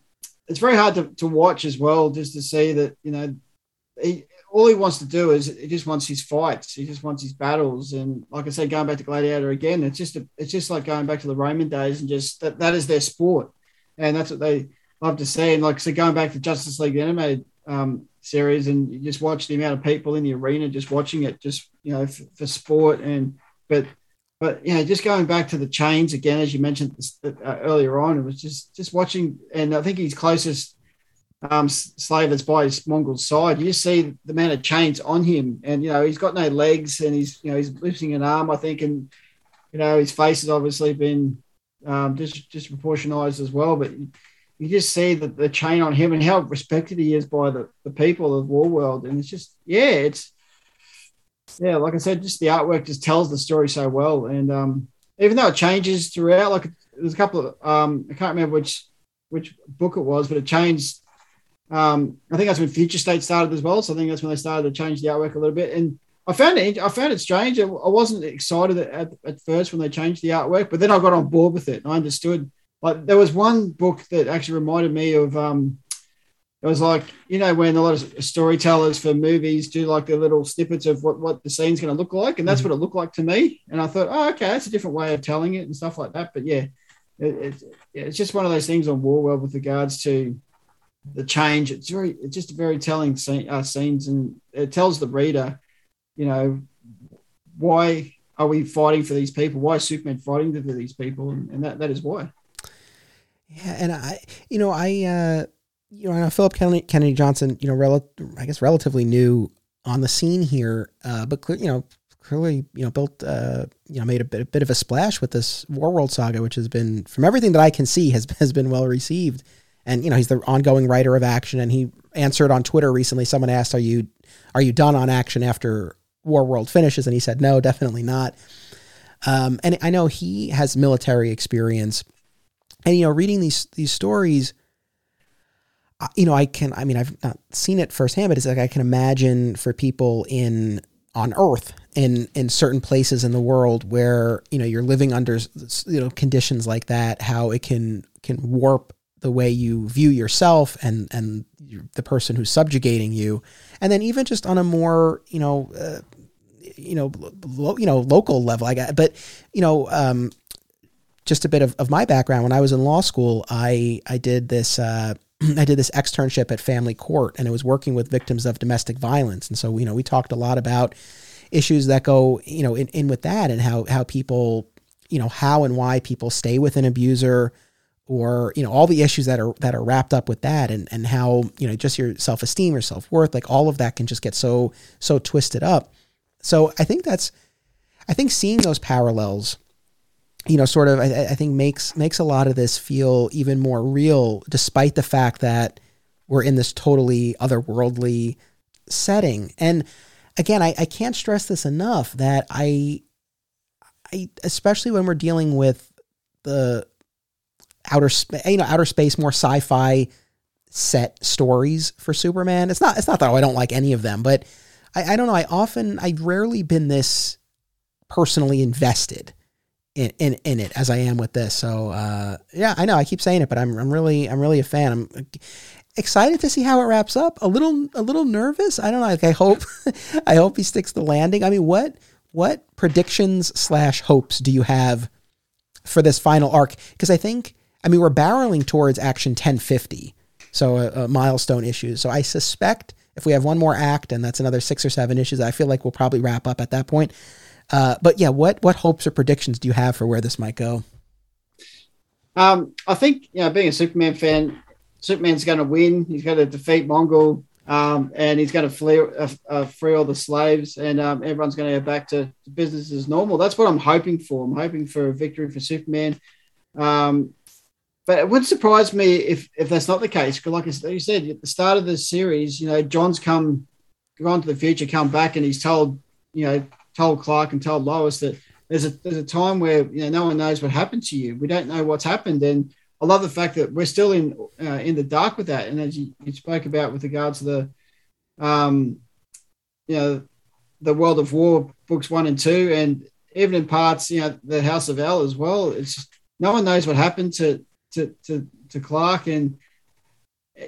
it's very hard to, to watch as well, just to see that you know, he, all he wants to do is he just wants his fights, he just wants his battles, and like I said, going back to Gladiator again, it's just a, it's just like going back to the Roman days and just that, that is their sport, and that's what they love to see. And like so, going back to Justice League animated um, series, and you just watch the amount of people in the arena just watching it, just you know, for, for sport. And but but yeah, just going back to the chains again, as you mentioned uh, earlier on, it was just just watching, and I think his closest um, slave that's by his Mongul side. You see the amount of chains on him, and you know he's got no legs, and he's you know he's lifting an arm, I think, and you know his face has obviously been um, just disproportionized as well. But you, you just see the, the chain on him and how respected he is by the, the people of War World, and it's just yeah, it's yeah, like I said, just the artwork just tells the story so well. And um, even though it changes throughout, like there's a couple of um, I can't remember which which book it was, but it changed. Um, I think that's when Future State started as well. So I think that's when they started to change the artwork a little bit. And I found it I found it strange. I, wasn't excited at, at first when they changed the artwork, but then I got on board with it. And I understood. Like there was one book that actually reminded me of um, it was like you know when a lot of storytellers for movies do like the little snippets of what what the scene's going to look like, and that's mm-hmm. what it looked like to me. And I thought, oh, okay, that's a different way of telling it and stuff like that. But yeah, it, it, it's just one of those things on Warworld with regards to the change. It's very, it's just a very telling scene, uh, scenes, and it tells the reader, you know, why are we fighting for these people? Why is Superman fighting for these people? And, and that that is why. Yeah, and I, you know, I. uh you know, Phillip Kennedy, Kennedy Johnson, you know, rel- I guess relatively new on the scene here, uh, but clear, you know, clearly, you know, built, uh, you know, made a bit, a bit of a splash with this Warworld saga, which has been, from everything that I can see, has has been well received. And you know, he's the ongoing writer of action, and he answered on Twitter recently. Someone asked, "Are you, are you done on action after Warworld finishes?" And he said, "No, definitely not." Um, and I know he has military experience, and you know, reading these these stories you know, I can, I mean, I've not seen it firsthand, but it's like I can imagine for people in, on earth in, in certain places in the world where, you know, you're living under, you know, conditions like that, how it can, can warp the way you view yourself and, and the person who's subjugating you. And then even just on a more, you know, uh, you know, lo- you know, local level, I got, but, you know, um, just a bit of, of my background. When I was in law school, I, I did this, uh, I did this externship at Family Court, and it was working with victims of domestic violence. And so, you know, we talked a lot about issues that go, you know, in, in with that, and how how people, you know, how and why people stay with an abuser, or you know, all the issues that are that are wrapped up with that, and and how you know, just your self esteem or self worth, like all of that can just get so so twisted up. So I think that's, I think seeing those parallels you know, sort of, I, I, think makes makes a lot of this feel even more real, despite the fact that we're in this totally otherworldly setting. And again, I, I can't stress this enough that I, I especially when we're dealing with the outer space, you know, outer space, more sci-fi set stories for Superman. It's not, it's not that oh, I don't like any of them, but I, I don't know. I often, I've rarely been this personally invested in, in, in it as I am with this. So uh, yeah, I know I keep saying it, but I'm I'm really I'm really a fan. I'm excited to see how it wraps up. A little a little nervous. I don't know. Like I hope I hope he sticks the landing. I mean, what what predictions slash hopes do you have for this final arc? Because I think I mean we're barreling towards Action 1050, so a, a milestone issue. So I suspect if we have one more act and that's another six or seven issues, I feel like we'll probably wrap up at that point. Uh, but yeah, what what hopes or predictions do you have for where this might go? Um, I think you know, being a Superman fan, Superman's going to win. He's going to defeat Mongul, um, and he's going to flee, uh, uh, free all the slaves, and um, everyone's going to go back to, to, business as normal. That's what I'm hoping for. I'm hoping for a victory for Superman. Um, but it would surprise me if if that's not the case. Because, like you said at the start of the series, you know, John's come gone to the future, come back, and he's told you know told Clark and told Lois that there's a there's a time where you know no one knows what happened to you. We don't know what's happened, and I love the fact that we're still in uh, in the dark with that. And as you, you spoke about with regards to the, um, you know, the World of War books one and two, and even in parts, you know, the House of El as well. It's no one knows what happened to to to, to Clark, and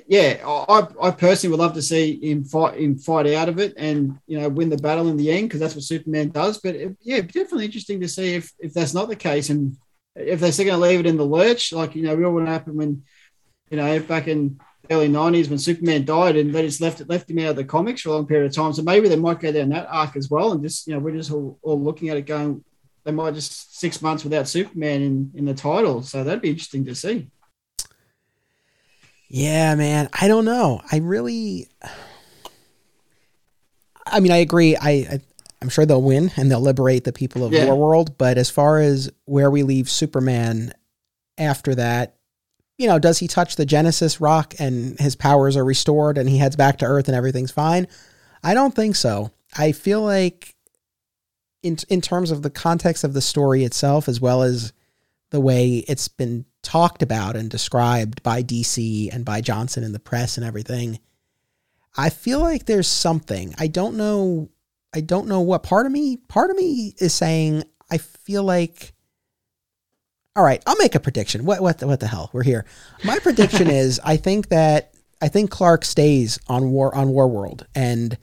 yeah, I, I personally would love to see him fight him fight out of it and you know win the battle in the end because that's what Superman does. But it, yeah, definitely interesting to see if if that's not the case and if they're still going to leave it in the lurch, like you know, real what happened when you know back in early '90s when Superman died, and they just left it left him out of the comics for a long period of time. So maybe they might go down that arc as well, and just you know we're just all, all looking at it going, they might just six months without Superman in in the title. So that'd be interesting to see. Yeah, man. I don't know. I really. I mean, I agree. I, I I'm sure they'll win and they'll liberate the people of Yeah. War World. But as far as where we leave Superman after that, you know, does he touch the Genesis rock and his powers are restored and he heads back to Earth and everything's fine? I don't think so. I feel like, in in terms of the context of the story itself, as well as the way it's been talked about and described by DC and by Johnson in the press and everything, I feel like there's something. I don't know I don't know what part of me part of me is saying I feel like all right, I'll make a prediction. What what the, what the hell? We're here. My prediction is I think that I think Clark stays on war on War World and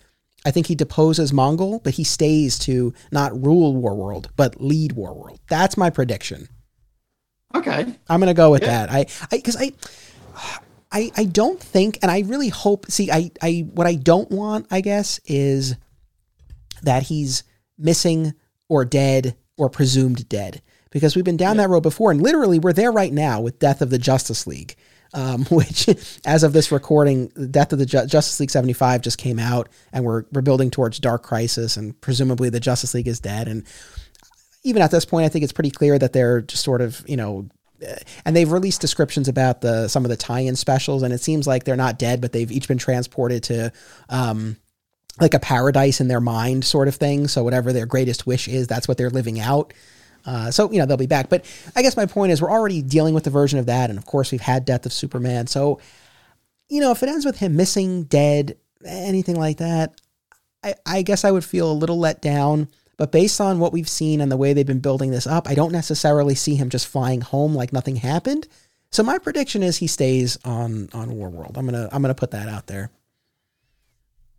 I think he deposes Mongul, but he stays to not rule War World, but lead War World. That's my prediction. Okay. I'm gonna go with Yeah. that. I, I, because I, I, I don't think, and I really hope. See, I, I, what I don't want, I guess, is that he's missing or dead or presumed dead because we've been down that road before, and literally we're there right now with Death of the Justice League. Um, which, as of this recording, the Death of the Ju- Justice League seventy five just came out, and we're we're building towards Dark Crisis, and presumably the Justice League is dead, and even at this point, I think it's pretty clear that they're just sort of, you know, and they've released descriptions about the some of the tie-in specials, and it seems like they're not dead, but they've each been transported to, um, like a paradise in their mind, sort of thing. So whatever their greatest wish is, that's what they're living out. Uh, so you know they'll be back, but I guess my point is we're already dealing with the version of that, and of course we've had Death of Superman. So you know if it ends with him missing, dead, anything like that, I, I guess I would feel a little let down. But based on what we've seen and the way they've been building this up, I don't necessarily see him just flying home like nothing happened. So my prediction is he stays on on War World. I'm gonna I'm gonna put that out there.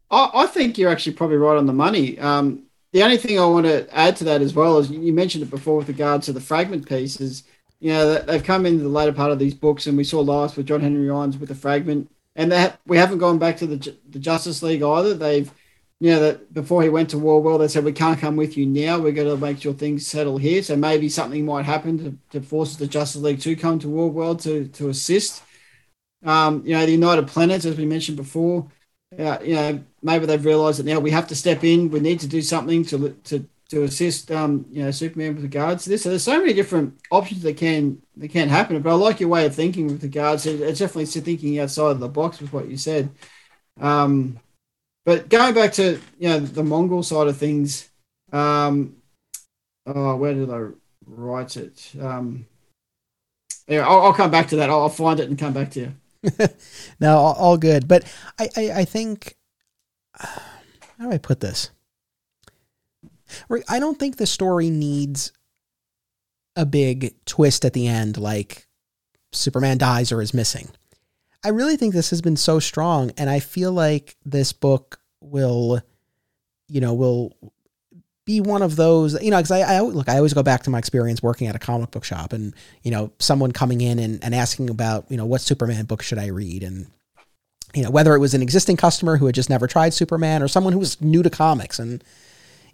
I, I think you're actually probably right on the money. Um, the only thing I want to add to that as well is you mentioned it before with regards to the fragment pieces. You know, they've come into the later part of these books, and we saw last with John Henry Irons with the fragment, and that we haven't gone back to the the Justice League either. They've, you know, that before he went to War World, they said we can't come with you now. We're going to make sure things settle here. So maybe something might happen to, to force the Justice League to come to War World to to assist. Um, you know, the United Planets, as we mentioned before, uh, you know, maybe they've realised that now we have to step in. We need to do something to to to assist, um, you know, Superman with regards to this. So there's so many different options that can that can happen. But I like your way of thinking with regards. To, it's definitely thinking outside of the box with what you said. Um, but going back to you know the Mongul side of things, um, oh, where did I write it? Um, yeah, I'll, I'll come back to that. I'll, I'll find it and come back to you. No, all, all good. But I, I, I think, how do I put this? I don't think the story needs a big twist at the end, like Superman dies or is missing. I really think this has been so strong, and I feel like this book will, you know, will be one of those, you know, because I, I look, I always go back to my experience working at a comic book shop, and you know, someone coming in and, and asking about, you know, what Superman book should I read, and you know, whether it was an existing customer who had just never tried Superman or someone who was new to comics, and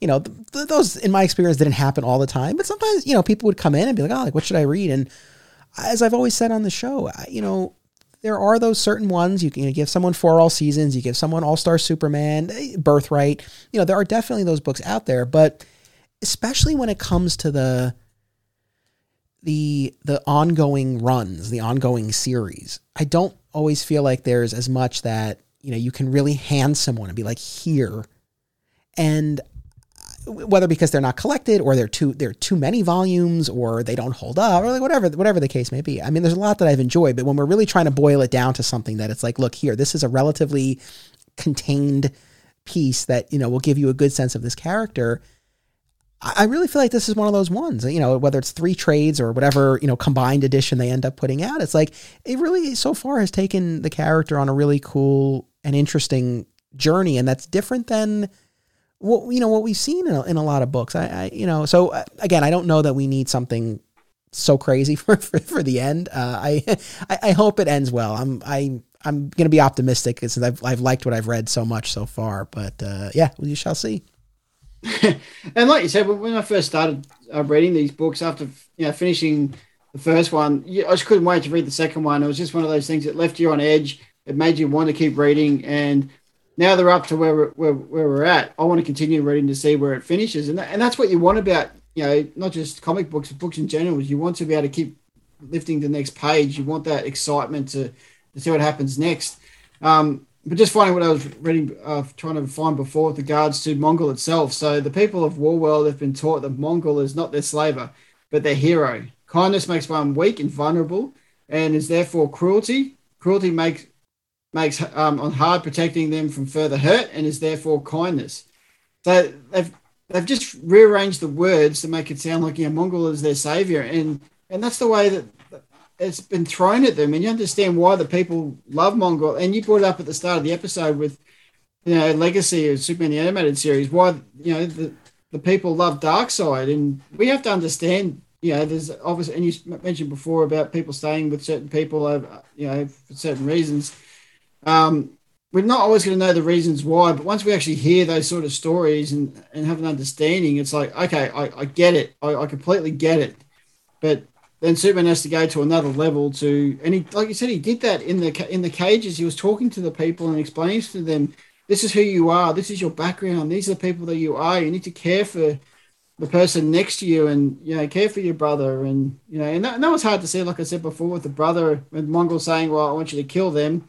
you know, th- th- those in my experience didn't happen all the time, but sometimes you know, people would come in and be like, oh, like what should I read, and as I've always said on the show, I, you know, there are those certain ones you can you give someone for all seasons, you give someone All Star Superman, eh, Birthright. You know, there are definitely those books out there, but especially when it comes to the the the ongoing runs, the ongoing series, I don't always feel like there's as much that you know you can really hand someone and be like here, and whether because they're not collected or they're too they're too many volumes or they don't hold up or like whatever whatever the case may be. I mean, there's a lot that I've enjoyed, but when we're really trying to boil it down to something that it's like, look here, this is a relatively contained piece that you know will give you a good sense of this character. I really feel like this is one of those ones, you know, whether it's three trades or whatever, you know, combined edition they end up putting out. It's like it really so far has taken the character on a really cool and interesting journey, and that's different than what you know what we've seen in a, in a lot of books. I, I you know, so uh, again, I don't know that we need something so crazy for for, for the end. Uh, I, I hope it ends well. I'm I I'm to be optimistic since I've I've liked what I've read so much so far. But uh, yeah, we shall see. and like you said, when I first started uh, reading these books after you know finishing the first one, I just couldn't wait to read the second one. It was just one of those things that left you on edge. It made you want to keep reading, and now they're up to where we're, where, where we're at. I want to continue reading to see where it finishes, and that, and that's what you want about you know not just comic books, but books in general. You want to be able to keep lifting the next page. You want that excitement to, to see what happens next. Um, but just finding what I was reading, uh, trying to find before with regards to Mongul itself. So the people of Warworld have been taught that Mongul is not their slaver, but their hero. Kindness makes one weak and vulnerable, and is therefore cruelty. Cruelty makes makes um, on hard protecting them from further hurt, and is therefore kindness. So they've they've just rearranged the words to make it sound like you know, Mongul is their savior, and and that's the way that it's been thrown at them, and you understand why the people love Mongul. And you brought it up at the start of the episode with, you know, legacy of Superman the animated series. Why you know the the people love Darkseid, and we have to understand. You know, there's obviously, and you mentioned before about people staying with certain people, over, you know, for certain reasons. Um, we're not always going to know the reasons why, but once we actually hear those sort of stories and, and have an understanding, it's like, okay, I, I get it. I, I completely get it. But then Superman has to go to another level to, and he, like you said, he did that in the in the cages. He was talking to the people and explaining to them, "This is who you are. This is your background. These are the people that you are. You need to care for the person next to you, and you know, care for your brother." And you know, and that, and that was hard to see. Like I said before, with the brother, with Mongul saying, "Well, I want you to kill them,"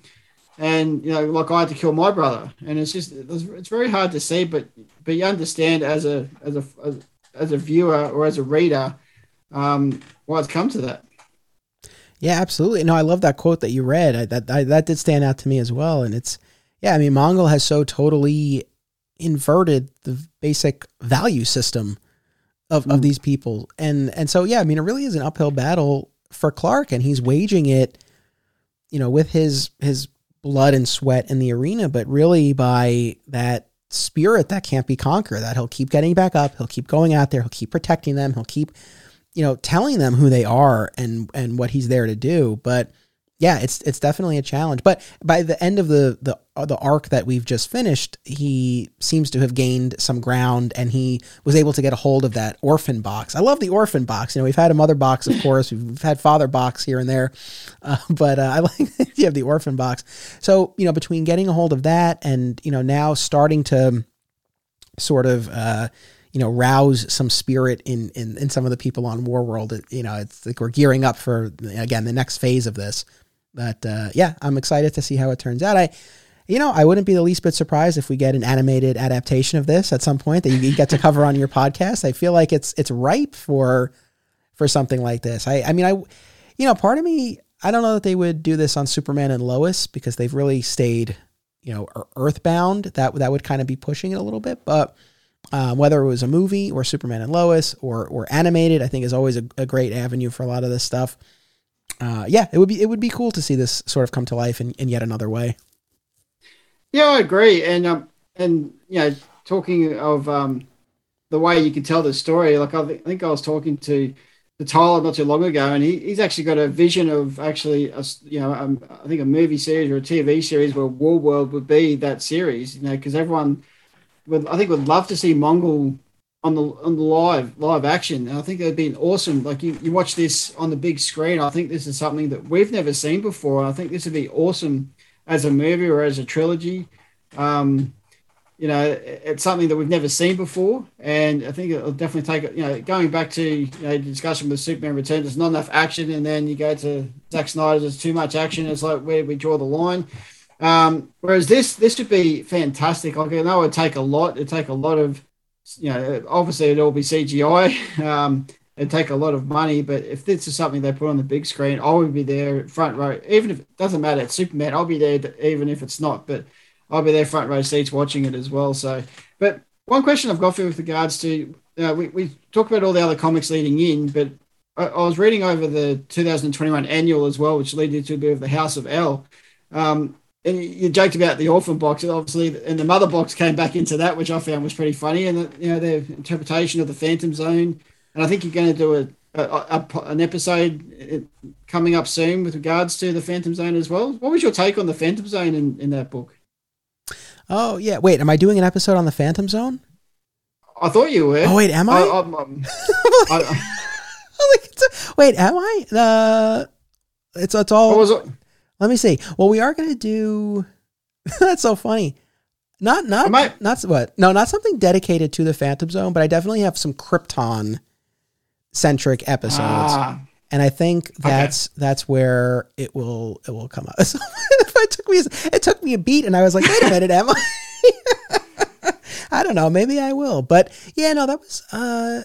and you know, like I had to kill my brother, and it's just it's very hard to see, but but you understand as a as a as, a viewer or as a reader um, why it's come to that. Yeah, absolutely. No, I love that quote that you read. I, that I, that did stand out to me as well. And it's yeah, I mean, mongul has so totally inverted the basic value system of, mm. of these people, and and so yeah, I mean, it really is an uphill battle for Clark, and he's waging it, you know, with his his blood and sweat in the arena, but really by that spirit that can't be conquered. That he'll keep getting back up, he'll keep going out there, he'll keep protecting them, he'll keep you know, telling them who they are and and what he's there to do. But yeah, it's it's definitely a challenge. But by the end of the the uh, the arc that we've just finished, he seems to have gained some ground, and he was able to get a hold of that orphan box. I love the orphan box. You know, we've had a mother box, of course. We've had father box here and there, uh, but uh, I like you have the orphan box. So you know, between getting a hold of that and you know now starting to sort of uh, you know rouse some spirit in in, in some of the people on Warworld. You know, it's like we're gearing up for again the next phase of this. But uh, yeah, I'm excited to see how it turns out. I you know, I wouldn't be the least bit surprised if we get an animated adaptation of this at some point that you get to cover on your podcast. I feel like it's it's ripe for for something like this. I I mean I you know, part of me I don't know that they would do this on Superman and Lois because they've really stayed, you know, earthbound. That that would kind of be pushing it a little bit, but um, whether it was a movie or Superman and Lois or or animated, I think is always a, a great avenue for a lot of this stuff. Uh, yeah, it would be it would be cool to see this sort of come to life in, in yet another way. Yeah, I agree, and um, and you know, talking of um, the way you can tell the story, like I, th- I think I was talking to the Tyler not too long ago, and he, he's actually got a vision of actually, a, you know, um, I think a movie series or a TV series where War World would be that series, you know, because everyone would I think would love to see Mongul on the on the live live action. And I think it'd be awesome. Like you, you watch this on the big screen. I think this is something that we've never seen before. I think this would be awesome as a movie or as a trilogy. Um, you know, it's something that we've never seen before, and I think it'll definitely take. You know, going back to you know discussion with Superman Returns, there's not enough action, and then you go to Zack Snyder, there's too much action. It's like where we draw the line? Um, whereas this this would be fantastic. Like I know it'd take a lot. It'd take a lot of, you know, obviously it'd all be CGI. Um, it'd take a lot of money. But if this is something they put on the big screen, I would be there front row. Even if it doesn't matter, it's Superman. I'll be there even if it's not. But I'll be there front row seats watching it as well. So, but one question I've got for you with regards to uh, we we talk about all the other comics leading in, but I, I was reading over the 2021 annual as well, which led to a bit of the House of El. Um, and you joked about the orphan box, obviously, and the mother box came back into that, which I found was pretty funny. And you know, their interpretation of the Phantom Zone, and I think you're going to do a a, a, an episode coming up soon with regards to the Phantom Zone as well. What was your take on the Phantom Zone in, in that book? Oh yeah, wait, am I doing an episode on the Phantom Zone? I thought you were. Oh wait, am I? I, um, I wait, am I? Uh, it's it's all. Let me see. Well, we are going to do. that's so funny. Not not not what? No, not something dedicated to the Phantom Zone, but I definitely have some Krypton centric episodes. Ah. And I think that's okay. that's where it will it will come out. So it took me it took me a beat, and I was like, wait a minute, am I? I don't know. Maybe I will. But yeah, no, that was. uh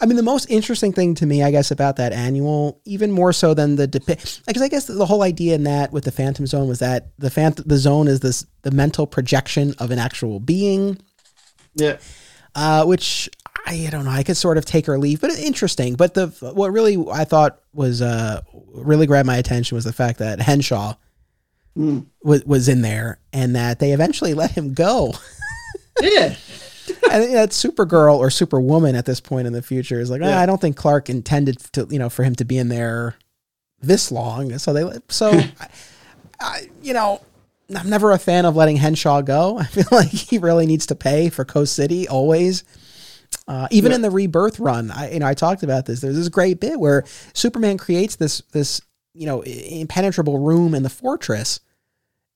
I mean, the most interesting thing to me, I guess, about that annual, even more so than the depict, because I guess the whole idea in that with the Phantom Zone was that the phant- the zone is this the mental projection of an actual being. Yeah. Uh, which I, don't know. I could sort of take or leave, but interesting. But the what really I thought was uh, really grabbed my attention was the fact that Henshaw mm. was was in there, and that they eventually let him go. Yeah. I think that Supergirl or Superwoman at this point in the future is like, yeah. oh, I don't think Clark intended to, you know, for him to be in there this long. So they, so, I, I, you know, I'm never a fan of letting Henshaw go. I feel like he really needs to pay for Coast City always. Uh, even yeah. in the rebirth run, I you know I talked about this. There's this great bit where Superman creates this this you know impenetrable room in the fortress,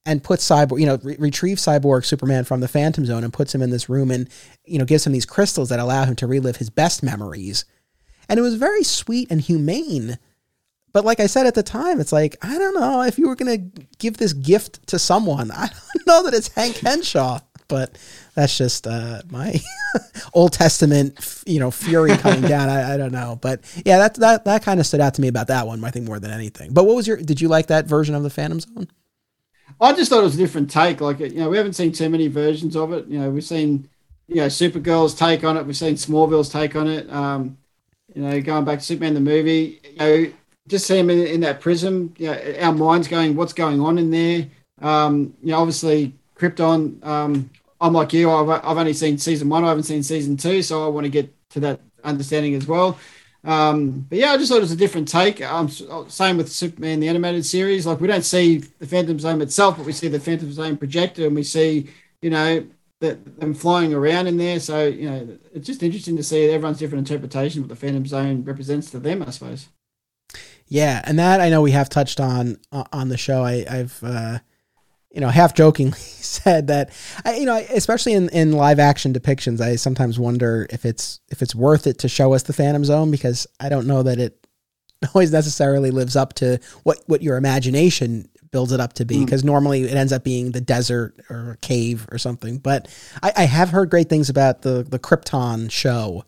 and puts cyborg you know re- retrieves cyborg Superman from the Phantom Zone and puts him in this room and you know gives him these crystals that allow him to relive his best memories, and it was very sweet and humane. But like I said at the time, it's like I don't know if you were gonna give this gift to someone. I don't know that it's Hank Henshaw but that's just uh, my Old Testament, you know, fury coming down. I, I, don't know, but yeah, that that that kind of stood out to me about that one. I think more than anything. But what was your? Did you like that version of the Phantom Zone? I just thought it was a different take. Like you know, we haven't seen too many versions of it. You know, we've seen you know Supergirl's take on it. We've seen Smallville's take on it. Um, you know, going back to Superman the movie. You know, just see him in, in that prism. You know, our minds going, what's going on in there? Um, you know, obviously Krypton. Um, I'm like you. I've, I've only seen season one. I haven't seen season two, so I want to get to that understanding as well. Um, but yeah, I just thought it was a different take. Um, same with Superman the animated series. Like we don't see the Phantom Zone itself, but we see the Phantom Zone projector, and we see you know that them flying around in there. So you know, it's just interesting to see everyone's different interpretation of what the Phantom Zone represents to them. I suppose. Yeah, and that I know we have touched on uh, on the show. I, I've uh, you know, half jokingly said that, you know, especially in, in live action depictions, I sometimes wonder if it's if it's worth it to show us the Phantom Zone because I don't know that it always necessarily lives up to what what your imagination builds it up to be because mm. normally it ends up being the desert or a cave or something. But I, I have heard great things about the the Krypton show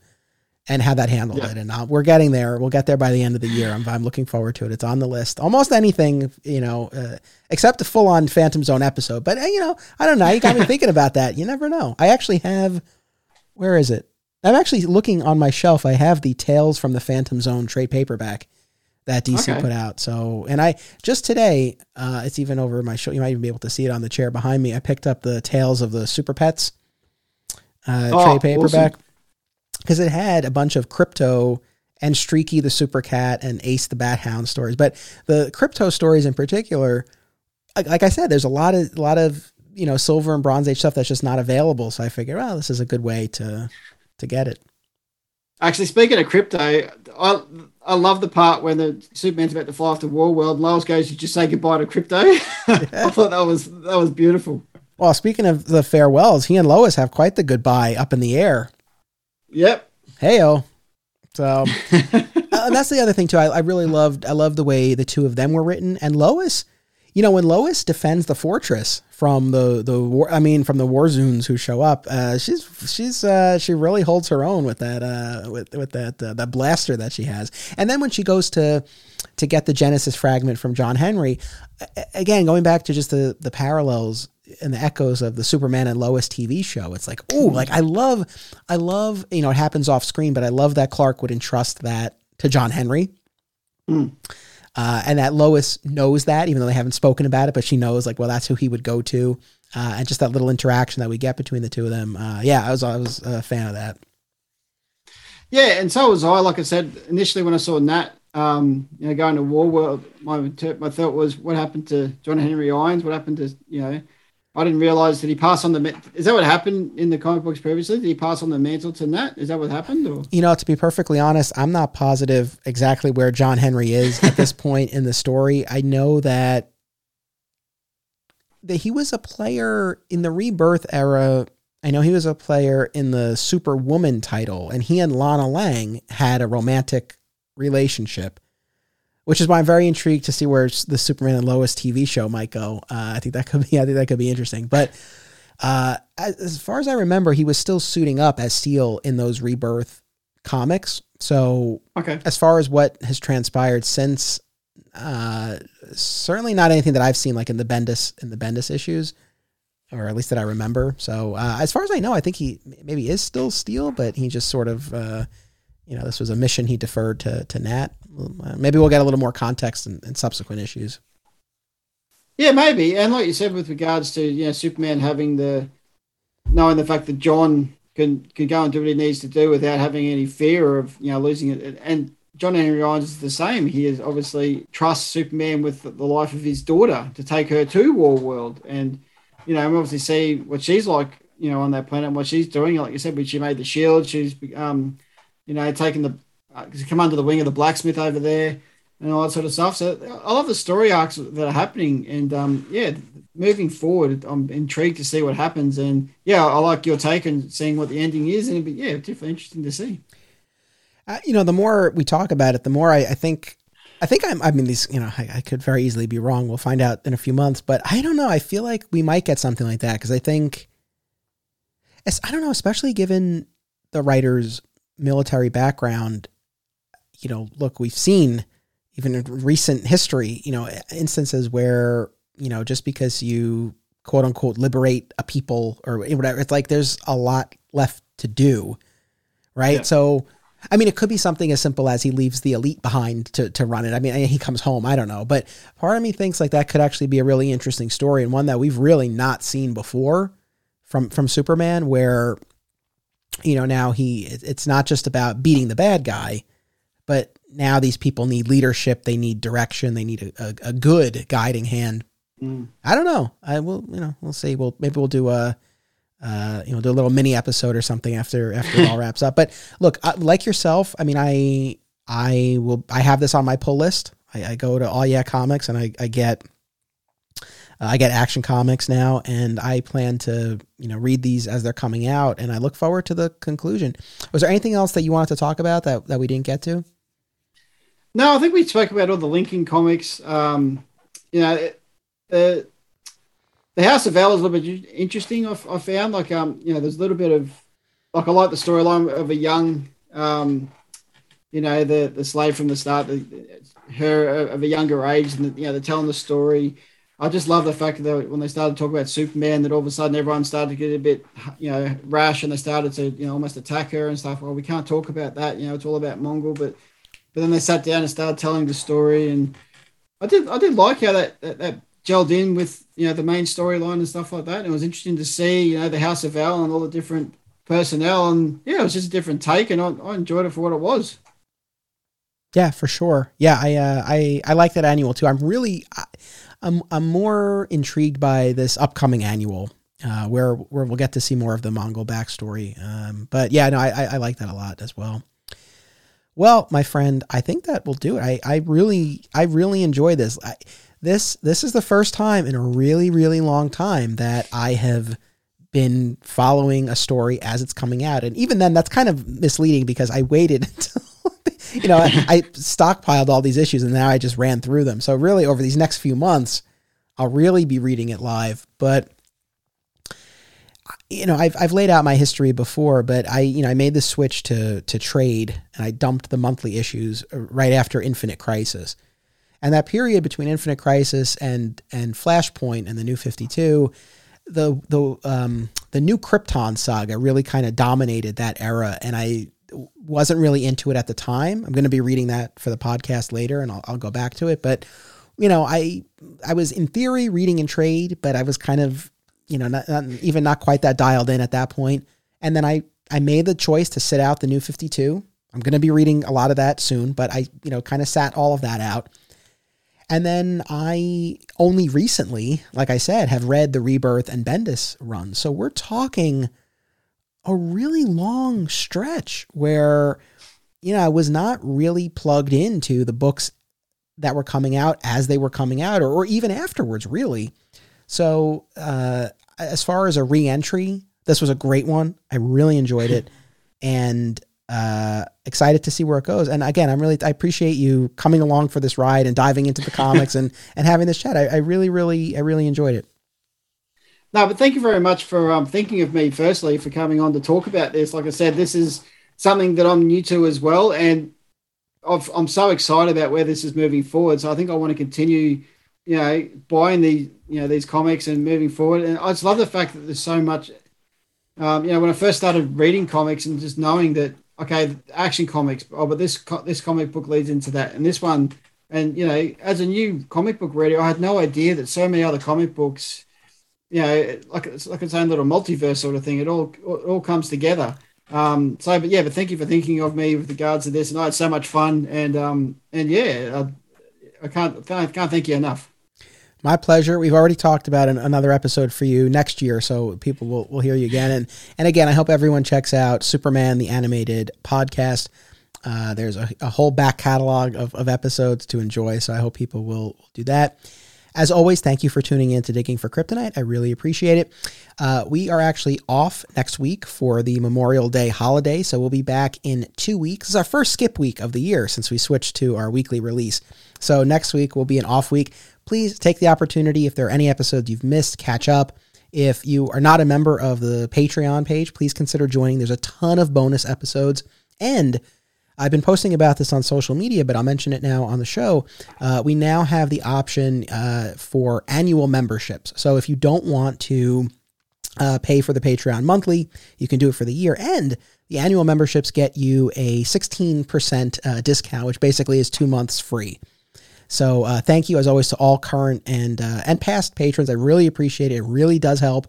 and how that handled yeah. it. And uh, we're getting there. We'll get there by the end of the year. I'm, I'm looking forward to it. It's on the list. Almost anything, you know, uh, except a full on Phantom Zone episode. But, uh, you know, I don't know. You got me thinking about that. You never know. I actually have, where is it? I'm actually looking on my shelf. I have the Tales from the Phantom Zone trade paperback that DC okay. put out. So, and I just today, uh, it's even over my show. You might even be able to see it on the chair behind me. I picked up the Tales of the Super Pets uh, oh, trade paperback. Awesome because it had a bunch of Krypto and Streaky the Super Cat and Ace the Bat Hound stories. But the Krypto stories in particular, like, like I said, there's a lot of a lot of you know silver and bronze age stuff that's just not available. So I figured, well, this is a good way to to get it. Actually, speaking of Krypto, I I love the part when the Superman's about to fly off to War World. Lois goes, "You just say goodbye to Krypto." Yeah. I thought that was that was beautiful. Well, speaking of the farewells, he and Lois have quite the goodbye up in the air. Yep. Heyo. So uh, that's the other thing too. I, I really loved I love the way the two of them were written. And Lois, you know, when Lois defends the fortress from the the war, I mean, from the Warzoons who show up, uh, she's she's uh, she really holds her own with that uh, with with that uh, that blaster that she has. And then when she goes to to get the Genesis fragment from John Henry, again going back to just the the parallels and the echoes of the Superman and Lois TV show. It's like, oh, like I love, I love, you know, it happens off screen, but I love that Clark would entrust that to John Henry. Mm. Uh, and that Lois knows that, even though they haven't spoken about it, but she knows, like, well, that's who he would go to, uh, and just that little interaction that we get between the two of them. Uh, yeah, I was, I was a fan of that. Yeah, and so was I. Like I said initially, when I saw Nat, um, you know, going to War World, my my thought was, what happened to John Henry Irons? What happened to you know? I didn't realize that he passed on the. Is that what happened in the comic books previously? Did he pass on the mantle to Nat? Is that what happened? Or? You know, to be perfectly honest, I'm not positive exactly where John Henry is at this point in the story. I know that that he was a player in the Rebirth era. I know he was a player in the Superwoman title, and he and Lana Lang had a romantic relationship which is why I'm very intrigued to see where the Superman and Lois TV show might go. Uh, I think that could be I think that could be interesting. But uh, as far as I remember, he was still suiting up as Steel in those Rebirth comics. So okay. as far as what has transpired since, uh, certainly not anything that I've seen like in the Bendis in the Bendis issues, or at least that I remember. So uh, as far as I know, I think he maybe is still Steel, but he just sort of uh, you know, this was a mission he deferred to to Nat. Maybe we'll get a little more context in, in subsequent issues. Yeah, maybe. And like you said, with regards to you know Superman having the knowing the fact that John can can go and do what he needs to do without having any fear of you know losing it, and John Henry Irons is the same. He is obviously trusts Superman with the life of his daughter to take her to War World, and you know, we obviously see what she's like, you know, on that planet and what she's doing. Like you said, when she made the shield, she's um, you know, taking the uh, come under the wing of the blacksmith over there and all that sort of stuff. So I love the story arcs that are happening, and um, yeah, moving forward, I'm intrigued to see what happens. And yeah, I like your take and seeing what the ending is, and but yeah, definitely interesting to see. Uh, you know, the more we talk about it, the more I, I think. I think I'm. I mean, these. You know, I, I, could very easily be wrong. We'll find out in a few months. But I don't know. I feel like we might get something like that because I think. I don't know, especially given the writer's military background, you know, look, we've seen even in recent history, you know, instances where, you know, just because you quote unquote liberate a people or whatever, it's like there's a lot left to do. Right. Yeah. So, I mean, it could be something as simple as he leaves the elite behind to, to run it. I mean, he comes home. I don't know. But part of me thinks like that could actually be a really interesting story and one that we've really not seen before from, from Superman, where you know, now he it's not just about beating the bad guy, but now these people need leadership, they need direction, they need a, a, a good guiding hand. Mm. I don't know. I will, you know, we'll see. We'll maybe we'll do a uh, you know, do a little mini episode or something after after it all wraps up. But look, uh, like yourself, I mean, I I will I have this on my pull list. I, I go to All Yeah Comics and I, I get uh, I get Action Comics now, and I plan to you know read these as they're coming out, and I look forward to the conclusion. Was there anything else that you wanted to talk about that that we didn't get to? No, I think we spoke about all the linking comics. Um, you know, the the House of El is a little bit interesting. I, I found like um, you know, there's a little bit of like I like the storyline of a young, um, you know, the the slave from the start, the, her of a younger age, and the, you know, they're telling the story. I just love the fact that when they started talking about Superman, that all of a sudden everyone started to get a bit, you know, rash, and they started to, you know, almost attack her and stuff. Well, we can't talk about that. You know, it's all about Mongul, But, but then they sat down and started telling the story, and I did, I did like how that that, that gelled in with, you know, the main storyline and stuff like that. And it was interesting to see, you know, the House of El and all the different personnel, and yeah, it was just a different take, and I, I enjoyed it for what it was. Yeah, for sure. Yeah, I uh, I I like that annual too. I'm really. I'm I'm more intrigued by this upcoming annual, uh, where where we'll get to see more of the Mongul backstory. Um, but yeah, no, I, I like that a lot as well. Well, my friend, I think that will do it. I, I really I really enjoy this. I, this this is the first time in a really really long time that I have been following a story as it's coming out, and even then, that's kind of misleading because I waited until you know, I, I, stockpiled all these issues and now I just ran through them. So really over these next few months, I'll really be reading it live. But you know, I've I've laid out my history before, but I you know I made the switch to to trade and I dumped the monthly issues right after Infinite Crisis. And that period between Infinite Crisis and and Flashpoint and the New 52, the the um the new Krypton saga really kind of dominated that era and I wasn't really into it at the time. I'm going to be reading that for the podcast later, and I'll, I'll go back to it. But you know, I I was in theory reading in trade, but I was kind of you know not, not, even not quite that dialed in at that point. And then I I made the choice to sit out the new 52 I'm going to be reading a lot of that soon, but I, you know, kind of sat all of that out. And then I only recently, like I said, have read the Rebirth and Bendis run. So we're talking a really long stretch where, you know, I was not really plugged into the books that were coming out as they were coming out or, or even afterwards, really. So, uh, as far as a re entry, this was a great one. I really enjoyed it. And uh, excited to see where it goes. And again, I'm really I appreciate you coming along for this ride and diving into the comics and and having this chat. I, I, really, really, I really enjoyed it. No, but thank you very much for um, thinking of me. Firstly, for coming on to talk about this. Like I said, this is something that I'm new to as well, and i am so excited about where this is moving forward. So I think I want to continue, you know, buying the you know these comics and moving forward. And I just love the fact that there's so much. Um, you know, when I first started reading comics and just knowing that okay, action comics. Oh, but this this comic book leads into that, and this one, and you know, as a new comic book reader, I had no idea that so many other comic books, you know, like it's like its own little multiverse sort of thing. It all it all comes together. Um, so, but yeah, but thank you for thinking of me with regards to this, and I had so much fun, and um, and yeah, I, I can't can't can't thank you enough. My pleasure. We've already talked about an, another episode for you next year, so people will, will hear you again. And and again, I hope everyone checks out Superman the animated podcast. Uh, there's a, a, whole back catalog of, of episodes to enjoy, so I hope people will, do that. As always, thank you for tuning in to Digging for Kryptonite. I really appreciate it. Uh, we are actually off next week for the Memorial Day holiday, so we'll be back in two weeks. This is our first skip week of the year since we switched to our weekly release. So next week will be an off week please take the opportunity if there are any episodes you've missed, catch up. If you are not a member of the Patreon page, please consider joining. There's a ton of bonus episodes. And I've been posting about this on social media, but I'll mention it now on the show. Uh, we now have the option uh, for annual memberships. So if you don't want to uh, pay for the Patreon monthly, you can do it for the year. And the annual memberships get you a 16% uh, discount, which basically is two months free. So uh, thank you as always to all current and uh, and past patrons. I really appreciate it. It really does help.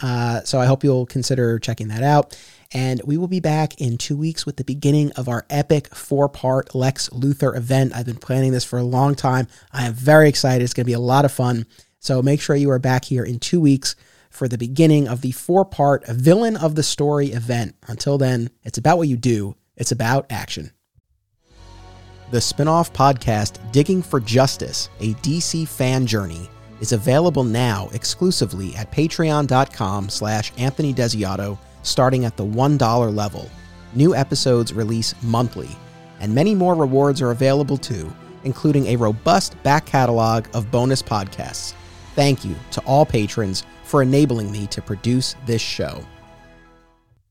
Uh, so I hope you'll consider checking that out. And we will be back in two weeks with the beginning of our epic four part Lex Luthor event. I've been planning this for a long time. I am very excited. It's going to be a lot of fun. So make sure you are back here in two weeks for the beginning of the four part Villain of the Story event. Until then, it's about what you do, it's about action. The spin-off podcast Digging for Justice, a DC fan journey, is available now exclusively at patreon.com slash Anthony Desiato, starting at the $1 level. New episodes release monthly, and many more rewards are available too, including a robust back catalog of bonus podcasts. Thank you to all patrons for enabling me to produce this show.